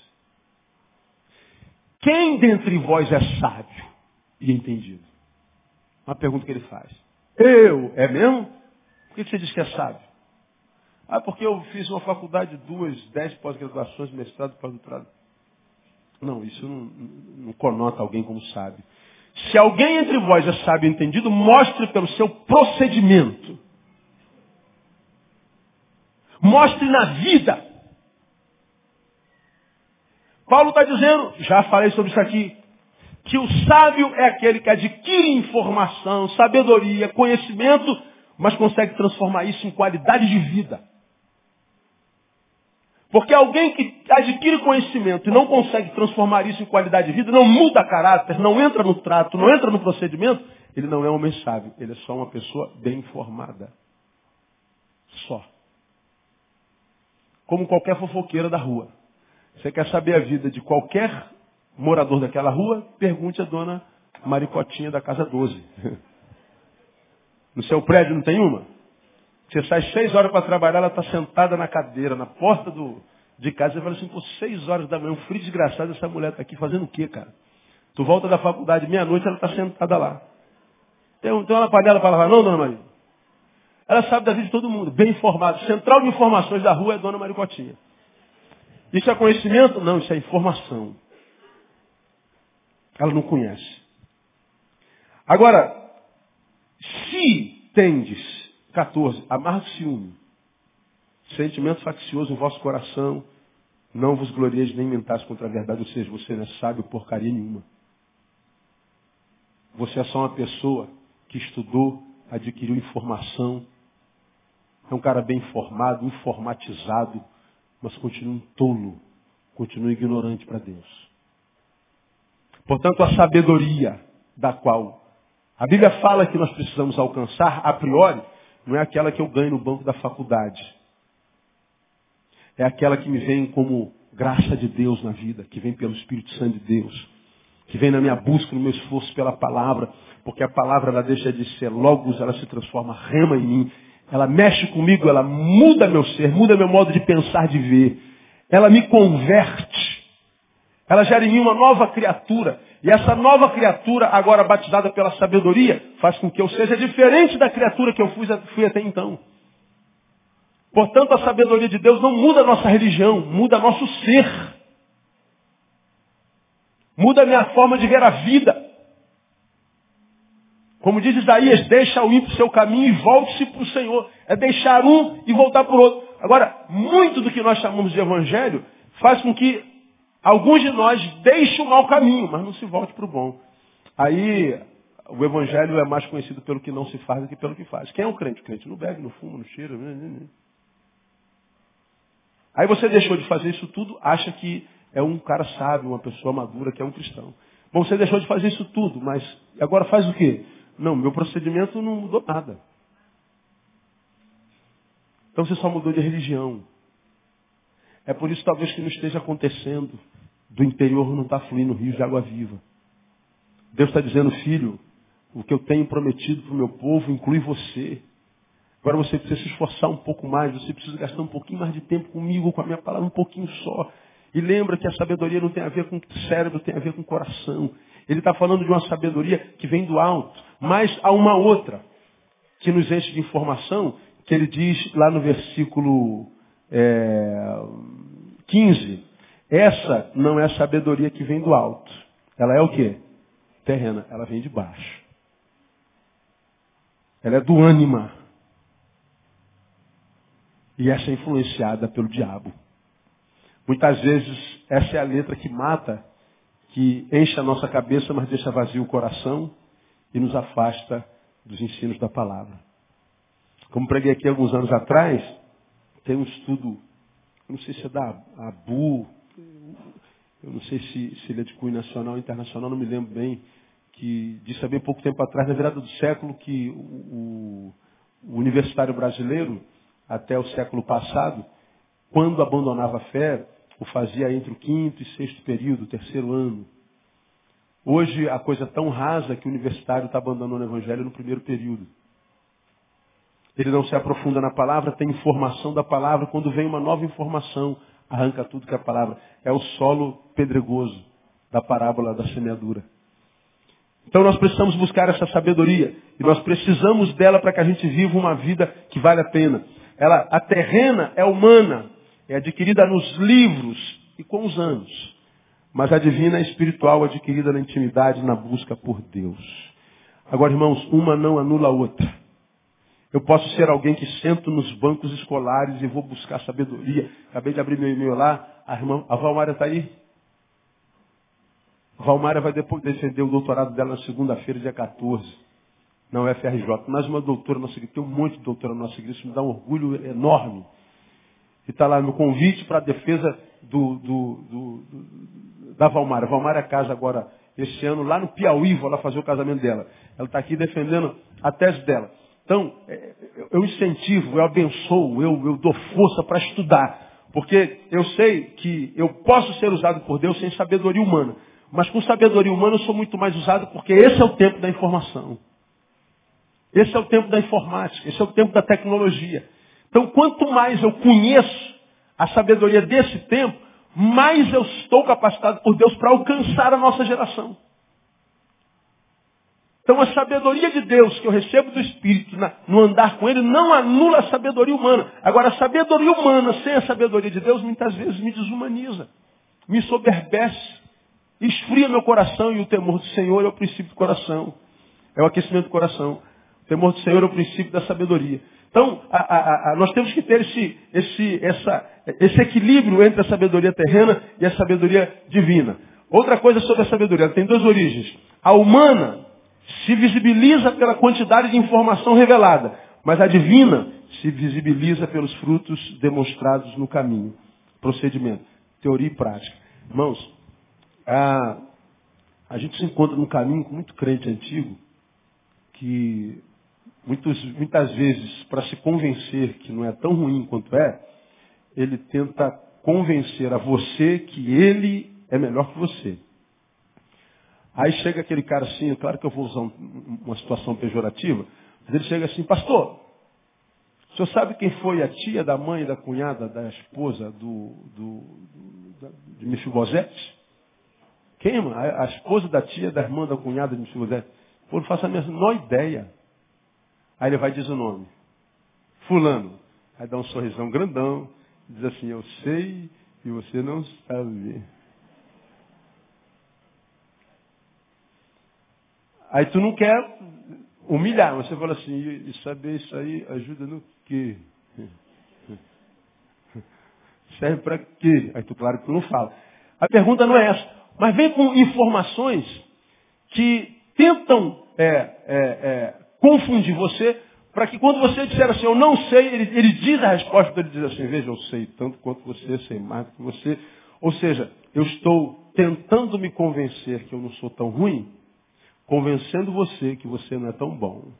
Speaker 1: Quem dentre vós é sábio e entendido? Uma pergunta que ele faz. Eu, é mesmo? Por que você diz que é sábio? Ah, porque eu fiz uma faculdade, duas, dez pós-graduações, mestrado, pós-doutorado. Não, isso não, não conota alguém como sábio. Se alguém entre vós é sábio entendido, mostre pelo seu procedimento. Mostre na vida. Paulo está dizendo, já falei sobre isso aqui, que o sábio é aquele que adquire informação, sabedoria, conhecimento, mas consegue transformar isso em qualidade de vida. Porque alguém que adquire conhecimento e não consegue transformar isso em qualidade de vida, não muda caráter, não entra no trato, não entra no procedimento, ele não é um homem sábio, ele é só uma pessoa bem informada. Só. Como qualquer fofoqueira da rua. Você quer saber a vida de qualquer morador daquela rua? Pergunte a dona Maricotinha da Casa 12. No seu prédio não tem uma? Você sai seis horas para trabalhar, ela está sentada na cadeira, na porta do, de casa e fala assim, pô, seis horas da manhã, um frio desgraçado, essa mulher está aqui fazendo o quê, cara? Tu volta da faculdade, meia-noite, ela está sentada lá. Tem, tem uma panela para lavar, não, dona Maria? Ela sabe da vida de todo mundo, bem informada. Central de informações da rua é dona Maricotinha. Isso é conhecimento? Não, isso é informação. Ela não conhece. Agora, se tendes, 14, amargo ciúme, sentimento faccioso em vosso coração, não vos glorieis nem mentais contra a verdade, ou seja, você não é sábio porcaria nenhuma. Você é só uma pessoa que estudou, adquiriu informação, é um cara bem informado, informatizado, mas continua um tolo, continua ignorante para Deus. Portanto, a sabedoria da qual a Bíblia fala que nós precisamos alcançar, a priori, não é aquela que eu ganho no banco da faculdade. É aquela que me vem como graça de Deus na vida, que vem pelo Espírito Santo de Deus, que vem na minha busca, no meu esforço pela palavra, porque a palavra ela deixa de ser logos, ela se transforma rema em mim, ela mexe comigo, ela muda meu ser, muda meu modo de pensar, de ver. Ela me converte. Ela gera em mim uma nova criatura. E essa nova criatura, agora batizada pela sabedoria, faz com que eu seja diferente da criatura que eu fui, fui até então. Portanto, a sabedoria de Deus não muda a nossa religião, muda nosso ser. Muda a minha forma de ver a vida. Como diz Isaías, deixa o ímpio seu caminho e volte-se para o Senhor. É deixar um e voltar para o outro. Agora, muito do que nós chamamos de evangelho faz com que alguns de nós deixem o mau caminho, mas não se volte para o bom. Aí, o evangelho é mais conhecido pelo que não se faz do que pelo que faz. Quem é o crente? O crente não bebe, não fuma, não cheira. Né, né, né. Aí você deixou de fazer isso tudo, acha que é um cara sábio, uma pessoa madura, que é um cristão. Bom, você deixou de fazer isso tudo, mas agora faz o quê? Não, meu procedimento não mudou nada. Então você só mudou de religião. É por isso talvez que não esteja acontecendo. Do interior não está fluindo rio de água viva. Deus está dizendo, filho, o que eu tenho prometido para o meu povo inclui você. Agora você precisa se esforçar um pouco mais, você precisa gastar um pouquinho mais de tempo comigo, com a minha palavra, um pouquinho só. E lembra que a sabedoria não tem a ver com o cérebro, tem a ver com o coração. Ele está falando de uma sabedoria que vem do alto. Mas há uma outra que nos enche de informação, que ele diz lá no versículo é, 15. Essa não é a sabedoria que vem do alto. Ela é o quê? Terrena. Ela vem de baixo. Ela é do ânima. E essa é influenciada pelo diabo. Muitas vezes essa é a letra que mata, que enche a nossa cabeça, mas deixa vazio o coração e nos afasta dos ensinos da palavra. Como preguei aqui alguns anos atrás, tem um estudo, não sei se é da ABU, eu não sei se, se ele é de cunho nacional ou internacional, não me lembro bem, que disse há bem pouco tempo atrás, na virada do século, que o, o universitário brasileiro, até o século passado, quando abandonava a fé, o fazia entre o quinto e sexto período, o terceiro ano. Hoje a coisa é tão rasa que o universitário está abandonando o evangelho no primeiro período. Ele não se aprofunda na palavra, tem informação da palavra. Quando vem uma nova informação, arranca tudo que é a palavra. É o solo pedregoso da parábola da semeadura. Então nós precisamos buscar essa sabedoria. E nós precisamos dela para que a gente viva uma vida que vale a pena. Ela, a terrena é humana, é adquirida nos livros e com os anos. Mas a divina é espiritual, adquirida na intimidade, na busca por Deus. Agora, irmãos, uma não anula a outra. Eu posso ser alguém que sento nos bancos escolares e vou buscar sabedoria. Acabei de abrir meu e-mail lá. A irmã, a Valmária está aí? A Valmária vai depois defender o doutorado dela na segunda-feira, dia 14, na UFRJ. Mais uma doutora nossa igreja. Tem um monte de doutora nossa igreja. Isso me dá um orgulho enorme. E está lá no convite para a defesa do, do, do, da Valmara. A Valmara casa agora, esse ano, lá no Piauí, vou lá fazer o casamento dela. Ela está aqui defendendo a tese dela. Então, é, eu incentivo, eu abençoo, eu, eu dou força para estudar. Porque eu sei que eu posso ser usado por Deus sem sabedoria humana. Mas com sabedoria humana eu sou muito mais usado porque esse é o tempo da informação. Esse é o tempo da informática, esse é o tempo da tecnologia. Então, quanto mais eu conheço, a sabedoria desse tempo, mais eu estou capacitado por Deus para alcançar a nossa geração. Então a sabedoria de Deus que eu recebo do Espírito na, no andar com Ele não anula a sabedoria humana. Agora, a sabedoria humana sem a sabedoria de Deus muitas vezes me desumaniza, me soberbece, esfria meu coração e o temor do Senhor é o princípio do coração. É o aquecimento do coração. O temor do Senhor é o princípio da sabedoria. Então, a, a, a, nós temos que ter esse, esse, essa, esse equilíbrio entre a sabedoria terrena e a sabedoria divina. Outra coisa sobre a sabedoria, ela tem duas origens. A humana se visibiliza pela quantidade de informação revelada, mas a divina se visibiliza pelos frutos demonstrados no caminho. Procedimento, teoria e prática. Irmãos, a, a gente se encontra num caminho com muito crente antigo que muitos, muitas vezes, para se convencer que não é tão ruim quanto é, ele tenta convencer a você que ele é melhor que você. Aí chega aquele cara assim, claro que eu vou usar uma situação pejorativa, mas ele chega assim, pastor, o senhor sabe quem foi a tia da mãe, da cunhada, da esposa do, do, do de Mefibosete? Quem? A, a, esposa da tia, da irmã, da cunhada de Mefibosete? Eu não faço a menor ideia. Aí ele vai e diz o nome. Fulano. Aí dá um sorrisão grandão. Diz assim, eu sei e você não sabe. Aí tu não quer humilhar, você fala assim, e saber isso aí ajuda no quê? Serve para quê? Aí tu, claro que tu não fala. A pergunta não é essa. Mas vem com informações que tentam é, é, é, confundir você, para que quando você disser assim, eu não sei, ele, ele diz a resposta, ele diz assim, veja, eu sei tanto quanto você, sei mais do que você. Ou seja, eu estou tentando me convencer que eu não sou tão ruim, convencendo você que você não é tão bom.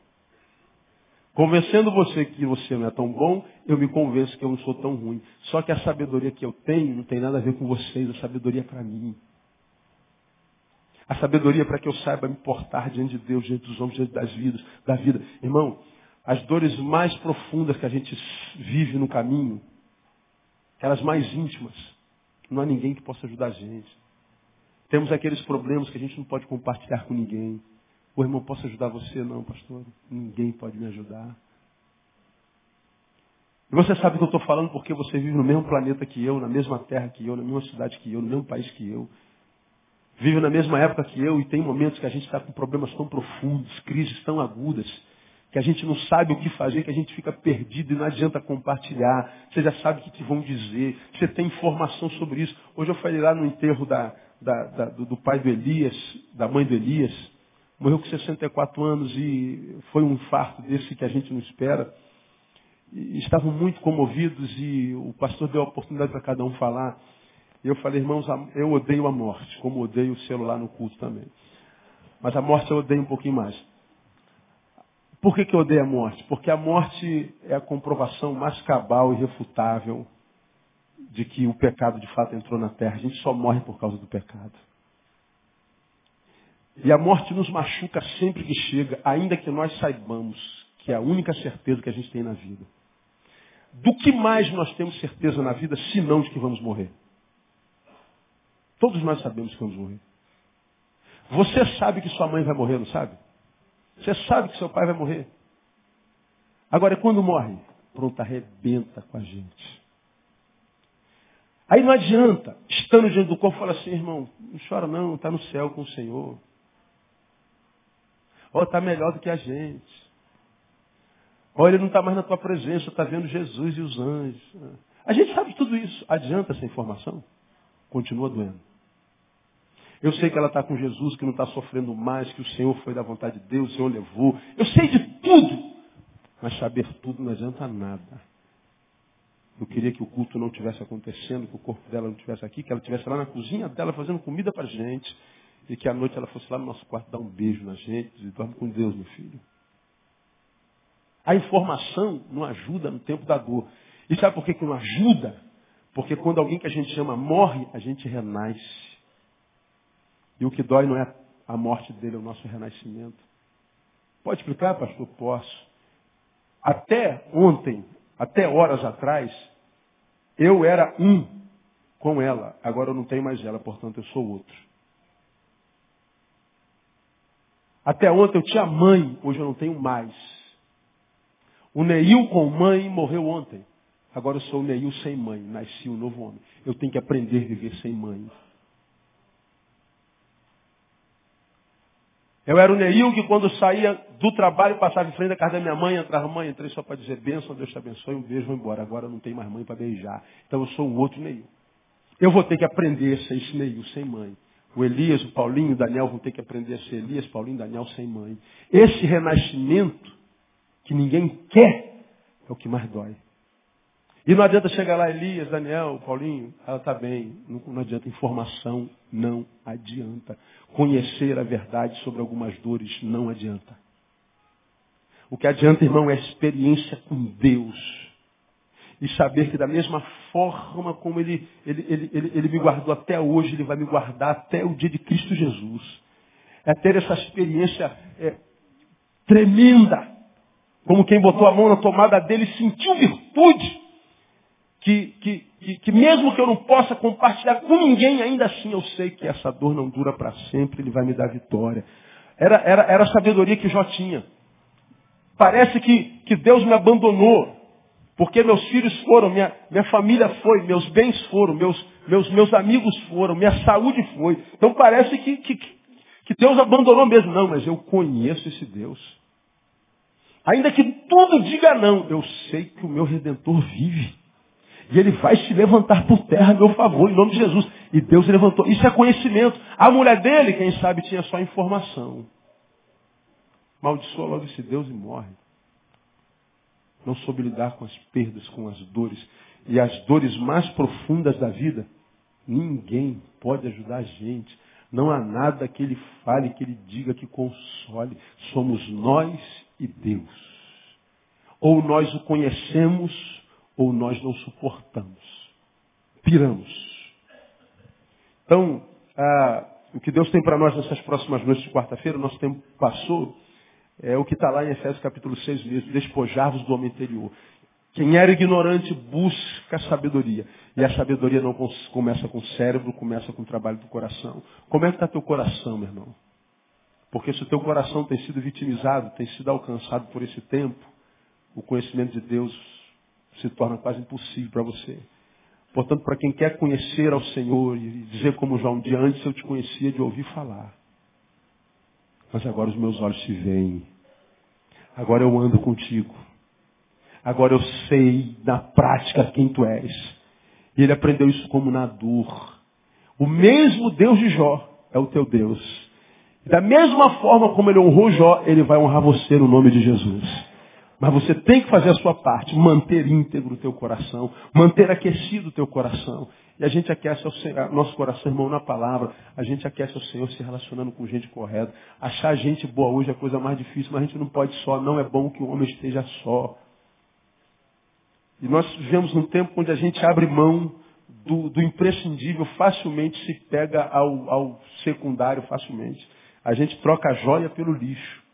Speaker 1: Convencendo você que você não é tão bom, eu me convenço que eu não sou tão ruim. Só que a sabedoria que eu tenho não tem nada a ver com vocês, a sabedoria é para mim. A sabedoria é para que eu saiba me portar diante de Deus, diante dos homens, diante das vidas, da vida. Irmão, as dores mais profundas que a gente vive no caminho, aquelas mais íntimas, não há ninguém que possa ajudar a gente. Temos aqueles problemas que a gente não pode compartilhar com ninguém. O irmão, posso ajudar você? Não, pastor. Ninguém pode me ajudar. E você sabe que eu estou falando porque você vive no mesmo planeta que eu, na mesma terra que eu, na mesma cidade que eu, no mesmo país que eu. Vive na mesma época que eu e tem momentos que a gente está com problemas tão profundos, crises tão agudas, que a gente não sabe o que fazer, que a gente fica perdido e não adianta compartilhar. Você já sabe o que te vão dizer, você tem informação sobre isso. Hoje eu falei lá no enterro da, da, da, do, do, pai do Elias, da mãe do Elias, morreu com 64 anos e foi um infarto desse que a gente não espera. E estavam muito comovidos e o pastor deu a oportunidade para cada um falar. Eu falei, irmãos, eu odeio a morte, como odeio o celular no culto também. Mas a morte eu odeio um pouquinho mais. Por que, que eu odeio a morte? Porque a morte é a comprovação mais cabal e refutável de que o pecado de fato entrou na terra. A gente só morre por causa do pecado. E a morte nos machuca sempre que chega, ainda que nós saibamos que é a única certeza que a gente tem na vida. Do que mais nós temos certeza na vida, se não de que vamos morrer? Todos nós sabemos que vamos morrer. Você sabe que sua mãe vai morrer, não sabe? Você sabe que seu pai vai morrer. Agora, quando morre? Pronto, arrebenta com a gente. Aí não adianta, estando diante do corpo, falar assim, irmão, não chora não, está no céu com o Senhor. Ó, está melhor do que a gente. Ó, ele não está mais na tua presença, está vendo Jesus e os anjos. A gente sabe tudo isso. Adianta essa informação? Continua doendo. Eu sei que ela está com Jesus, que não está sofrendo mais, que o Senhor foi da vontade de Deus, o Senhor levou. Eu sei de tudo. Mas saber tudo não adianta nada. Eu queria que o culto não tivesse acontecendo, que o corpo dela não estivesse aqui, que ela estivesse lá na cozinha dela fazendo comida para a gente. E que à noite ela fosse lá no nosso quarto dar um beijo na gente e dorme com Deus, meu filho. A informação não ajuda no tempo da dor. E sabe por que, que não ajuda? Porque quando alguém que a gente ama morre, a gente renasce. E o que dói não é a morte dele, é o nosso renascimento. Pode explicar, pastor? Posso. Até ontem, até horas atrás, Eu era um com ela, agora eu não tenho mais ela, portanto eu sou outro. Até ontem eu tinha mãe, hoje eu não tenho mais. O Neil com mãe morreu ontem. Agora eu sou o Neil sem mãe, nasci um novo homem. Eu tenho que aprender a viver sem mãe. Eu era o Neil que quando saía do trabalho passava em frente da casa da minha mãe, entrava, mãe, entrei só para dizer bênção, Deus te abençoe, um beijo, vou embora. Agora não tem mais mãe para beijar. Então eu sou o outro Neil. Eu vou ter que aprender a ser esse Neil sem mãe. O Elias, o Paulinho, o Daniel vão ter que aprender a ser Elias, Paulinho, Daniel sem mãe. Esse renascimento que ninguém quer é o que mais dói. E não adianta chegar lá, Elias, Daniel, Paulinho, ela está bem. Não, não adianta informação, não adianta. Conhecer a verdade sobre algumas dores não adianta. O que adianta, irmão, é a experiência com Deus. E saber que da mesma forma como ele, ele, ele, ele, ele me guardou até hoje, Ele vai me guardar até o dia de Cristo Jesus. É ter essa experiência é, tremenda. Como quem botou a mão na tomada dele e sentiu virtude que, que, que, que, mesmo que eu não possa compartilhar com ninguém, ainda assim eu sei que essa dor não dura para sempre, ele vai me dar vitória. Era, era, era a sabedoria que Jó tinha. Parece que, que Deus me abandonou, porque meus filhos foram, minha, minha família foi, meus bens foram, meus, meus, meus amigos foram, minha saúde foi. Então parece que, que, que Deus abandonou mesmo. Não, mas eu conheço esse Deus. Ainda que tudo diga não, eu sei que o meu Redentor vive. E ele vai se levantar por terra a meu favor, em nome de Jesus. E Deus levantou. Isso é conhecimento. A mulher dele, quem sabe, tinha só informação. Maldiçoa logo esse Deus e morre. Não soube lidar com as perdas, com as dores. E as dores mais profundas da vida, ninguém pode ajudar a gente. Não há nada que ele fale, que ele diga, que console. Somos nós e Deus. Ou nós o conhecemos, ou nós não suportamos. Piramos. Então, ah, o que Deus tem para nós nessas próximas noites de quarta-feira, o nosso tempo passou, é o que está lá em Efésios capítulo 6 mesmo, despojar-vos do homem interior. Quem era ignorante busca sabedoria. E a sabedoria não começa com o cérebro, começa com o trabalho do coração. Como é que está teu coração, meu irmão? Porque se o teu coração tem sido vitimizado, tem sido alcançado por esse tempo, o conhecimento de Deus se torna quase impossível para você. Portanto, para quem quer conhecer ao Senhor e dizer como João, de antes eu te conhecia de ouvir falar. Mas agora os meus olhos te veem. Agora eu ando contigo. Agora eu sei na prática quem tu és. E ele aprendeu isso como na dor. O mesmo Deus de Jó é o teu Deus. Da mesma forma como ele honrou Jó, ele vai honrar você no nome de Jesus. Mas você tem que fazer a sua parte, manter íntegro o teu coração, manter aquecido o teu coração. E a gente aquece o nosso coração, irmão, na palavra. A gente aquece o Senhor se relacionando com gente correta. Achar gente boa hoje é a coisa mais difícil, mas a gente não pode só. Não é bom que o homem esteja só. E nós vivemos num tempo onde a gente abre mão do, do imprescindível, facilmente se pega ao, ao secundário, facilmente. A gente troca a joia pelo lixo.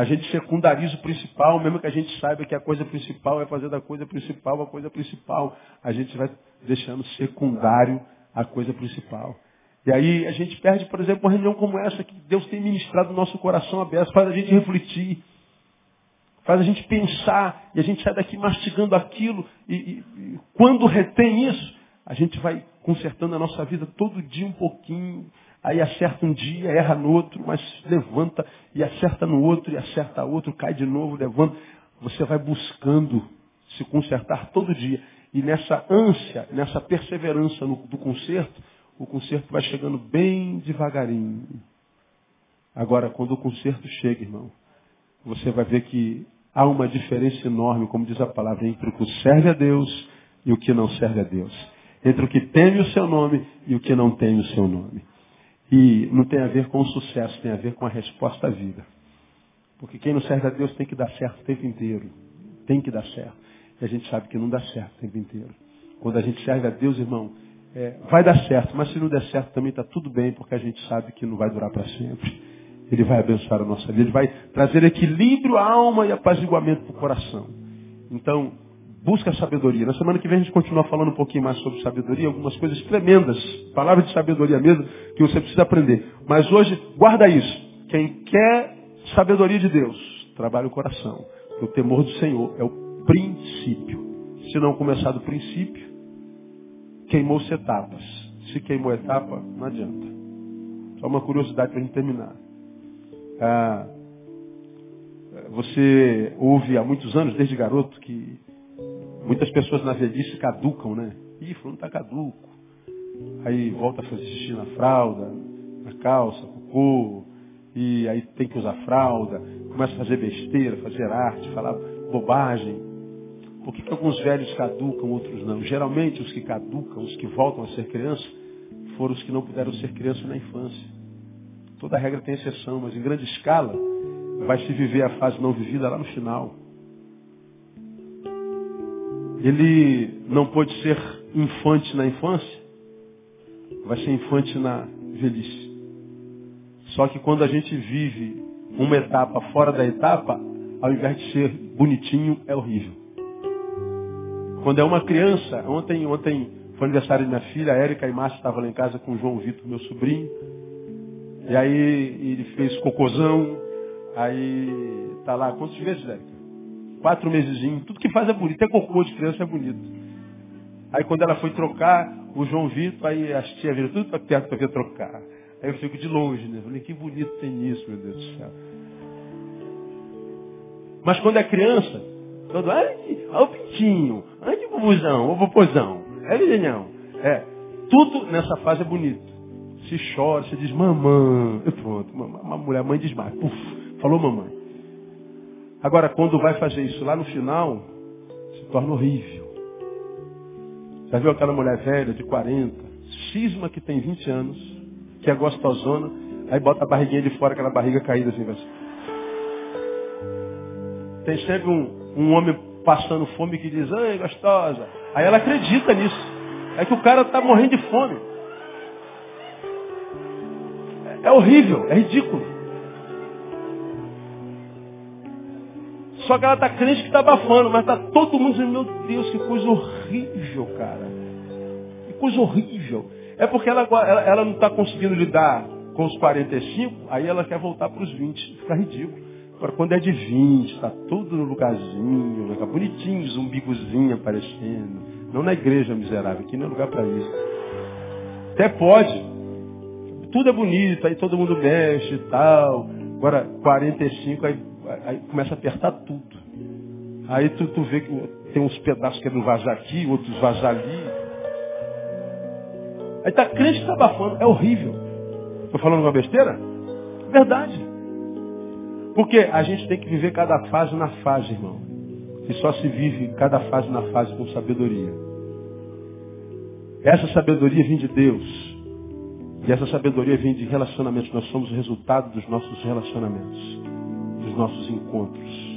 Speaker 1: A gente secundariza o principal, mesmo que a gente saiba que a coisa principal é fazer da coisa principal a coisa principal. A gente vai deixando secundário a coisa principal. E aí a gente perde, por exemplo, uma reunião como essa, que Deus tem ministrado no nosso coração aberto, faz a gente refletir, faz a gente pensar, e a gente sai daqui mastigando aquilo, e, e, e quando retém isso, a gente vai consertando a nossa vida todo dia um pouquinho, Aí acerta um dia, erra no outro, mas levanta e acerta no outro e acerta outro, cai de novo, levanta. Você vai buscando se consertar todo dia. E nessa ânsia, nessa perseverança no, do conserto, o conserto vai chegando bem devagarinho. Agora, quando o conserto chega, irmão, você vai ver que há uma diferença enorme, como diz a palavra, entre o que serve a Deus e o que não serve a Deus. Entre o que teme o seu nome e o que não teme o seu nome. E não tem a ver com o sucesso, tem a ver com a resposta à vida. Porque quem não serve a Deus tem que dar certo o tempo inteiro. Tem que dar certo. E a gente sabe que não dá certo o tempo inteiro. Quando a gente serve a Deus, irmão, é, vai dar certo, mas se não der certo também está tudo bem, porque a gente sabe que não vai durar para sempre. Ele vai abençoar a nossa vida, ele vai trazer equilíbrio à alma e apaziguamento para o coração. Então, Busca a sabedoria. Na semana que vem a gente continua falando um pouquinho mais sobre sabedoria, algumas coisas tremendas, palavras de sabedoria mesmo, que você precisa aprender. Mas hoje, guarda isso. Quem quer sabedoria de Deus, trabalha o coração. O temor do Senhor é o princípio. Se não começar do princípio, queimou-se etapas. Se queimou etapa, não adianta. Só uma curiosidade para a gente terminar. Ah, você ouve há muitos anos, desde garoto, que muitas pessoas na velhice caducam, né? Ih, fulano está caduco. Aí volta a fazer xixi na fralda, na calça, cocô, e aí tem que usar fralda, começa a fazer besteira, fazer arte, falar bobagem. Por que, que alguns velhos caducam, outros não? Geralmente os que caducam, os que voltam a ser criança, foram os que não puderam ser criança na infância. Toda regra tem exceção, mas em grande escala vai se viver a fase não vivida lá no final. Ele não pode ser infante na infância, vai ser infante na velhice. Só que quando a gente vive uma etapa fora da etapa, ao invés de ser bonitinho, é horrível. Quando é uma criança, ontem, ontem foi aniversário de minha filha, a Érica e Márcia estavam lá em casa com o João Vitor, meu sobrinho. E aí ele fez cocôzão, aí tá lá, quantas vezes, Érica? Quatro mesezinhos, tudo que faz é bonito, até cocô de criança é bonito. Aí quando ela foi trocar, o João Vitor, aí as tias viram tudo para perto para ver trocar. Aí eu fico de longe, né? Falei, que bonito tem isso, meu Deus do céu. Mas quando é criança, todo, olha o pintinho, olha o bubuzão, o popozão, é vizinhão. É, tudo nessa fase é bonito. Se chora, se diz mamãe, pronto, uma mulher, mãe desmaia, puf, falou mamãe. Agora, quando vai fazer isso lá no final, se torna horrível. Já viu aquela mulher velha de 40, cisma que tem 20 anos, que é gostosona, aí bota a barriguinha de fora, aquela barriga caída assim. Assim. Tem sempre um, um homem passando fome que diz, ai, gostosa. Aí ela acredita nisso. É que o cara está morrendo de fome. É horrível, é ridículo. Só que ela está crente que está abafando, mas está todo mundo dizendo, meu Deus, que coisa horrível, cara. Que coisa horrível. É porque ela, ela, ela não está conseguindo lidar com os 45, aí ela quer voltar para os 20. Fica ridículo. Agora, quando é de 20, está tudo no lugarzinho, fica bonitinho, zumbigozinho aparecendo. Não na igreja miserável, aqui não é lugar para isso. Até pode. Tudo é bonito, aí todo mundo mexe e tal. Agora, 45, aí aí começa a apertar tudo. Aí tu, tu vê que tem uns pedaços querendo vazar aqui, outros vazar ali. Aí tá crente tá abafando. É horrível. Estou falando uma besteira? Verdade. Porque a gente tem que viver cada fase na fase, irmão. E só se vive cada fase na fase com sabedoria. Essa sabedoria vem de Deus. E essa sabedoria vem de relacionamentos. Nós somos o resultado dos nossos relacionamentos dos nossos encontros.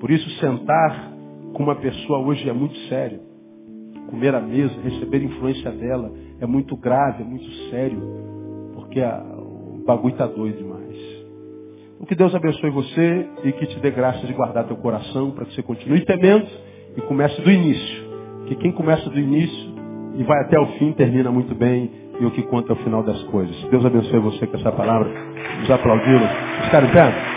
Speaker 1: Por isso, sentar com uma pessoa hoje é muito sério. Comer à mesa, receber influência dela é muito grave, é muito sério, porque a, o bagulho está doido demais. O que Deus abençoe você e que te dê graça de guardar teu coração para que você continue temendo e comece do início. Que quem começa do início e vai até o fim termina muito bem e o que conta é o final das coisas. Deus abençoe você com essa palavra. Nos aplaudiram. Em pé?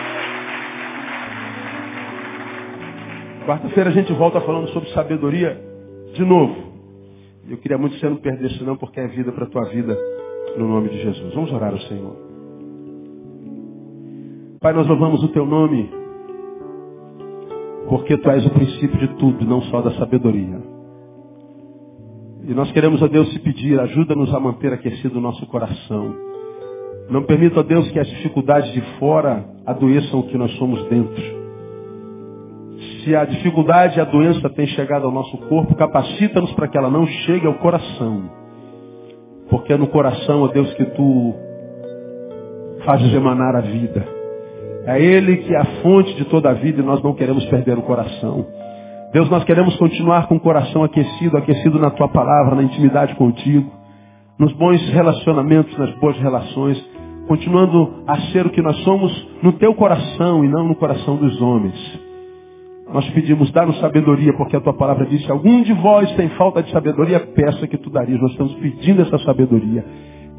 Speaker 1: Quarta-feira a gente volta falando sobre sabedoria de novo. Eu queria muito que você não perdesse não, porque é vida para a tua vida, no nome de Jesus. Vamos orar ao Senhor. Pai, nós louvamos o teu nome, porque tu és o princípio de tudo, não só da sabedoria. E nós queremos a Deus te pedir, ajuda-nos a manter aquecido o nosso coração. Não permita, a Deus, que as dificuldades de fora adoeçam o que nós somos dentro se a dificuldade e a doença tem chegado ao nosso corpo, capacita-nos para que ela não chegue ao coração. Porque é no coração, ó Deus, que tu fazes emanar a vida. É Ele que é a fonte de toda a vida e nós não queremos perder o coração. Deus, nós queremos continuar com o coração aquecido, aquecido na tua palavra, na intimidade contigo, nos bons relacionamentos, nas boas relações, continuando a ser o que nós somos no teu coração e não no coração dos homens. Nós pedimos, dá-nos sabedoria, porque a tua palavra disse, algum de vós tem falta de sabedoria, peça que tu darias. Nós estamos pedindo essa sabedoria.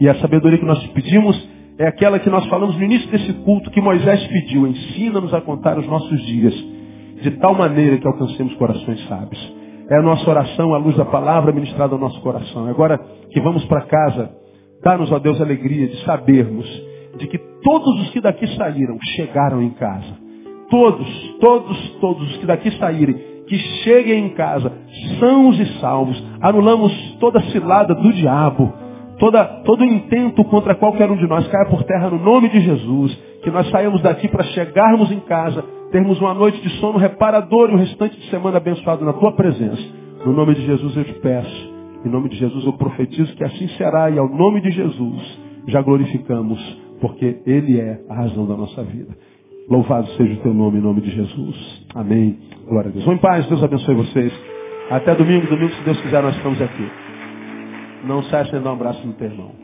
Speaker 1: E a sabedoria que nós pedimos é aquela que nós falamos no início desse culto que Moisés pediu. Ensina-nos a contar os nossos dias, de tal maneira que alcancemos corações sábios. É a nossa oração, a luz da palavra ministrada ao nosso coração. Agora que vamos para casa, dá-nos, ó Deus, a alegria de sabermos de que todos os que daqui saíram chegaram em casa. Todos, todos, todos os que daqui saírem, que cheguem em casa, sãos e salvos. Anulamos toda cilada do diabo, toda, todo intento contra qualquer um de nós caia por terra no nome de Jesus. Que nós saímos daqui para chegarmos em casa, termos uma noite de sono reparador e o restante de semana abençoado na tua presença. No nome de Jesus eu te peço. Em nome de Jesus eu profetizo que assim será e ao nome de Jesus já glorificamos, porque Ele é a razão da nossa vida. Louvado seja o teu nome em nome de Jesus. Amém. Glória a Deus. Vão em paz, Deus abençoe vocês. Até domingo, domingo, se Deus quiser, nós estamos aqui. Não cesse de dar um abraço no teu irmão.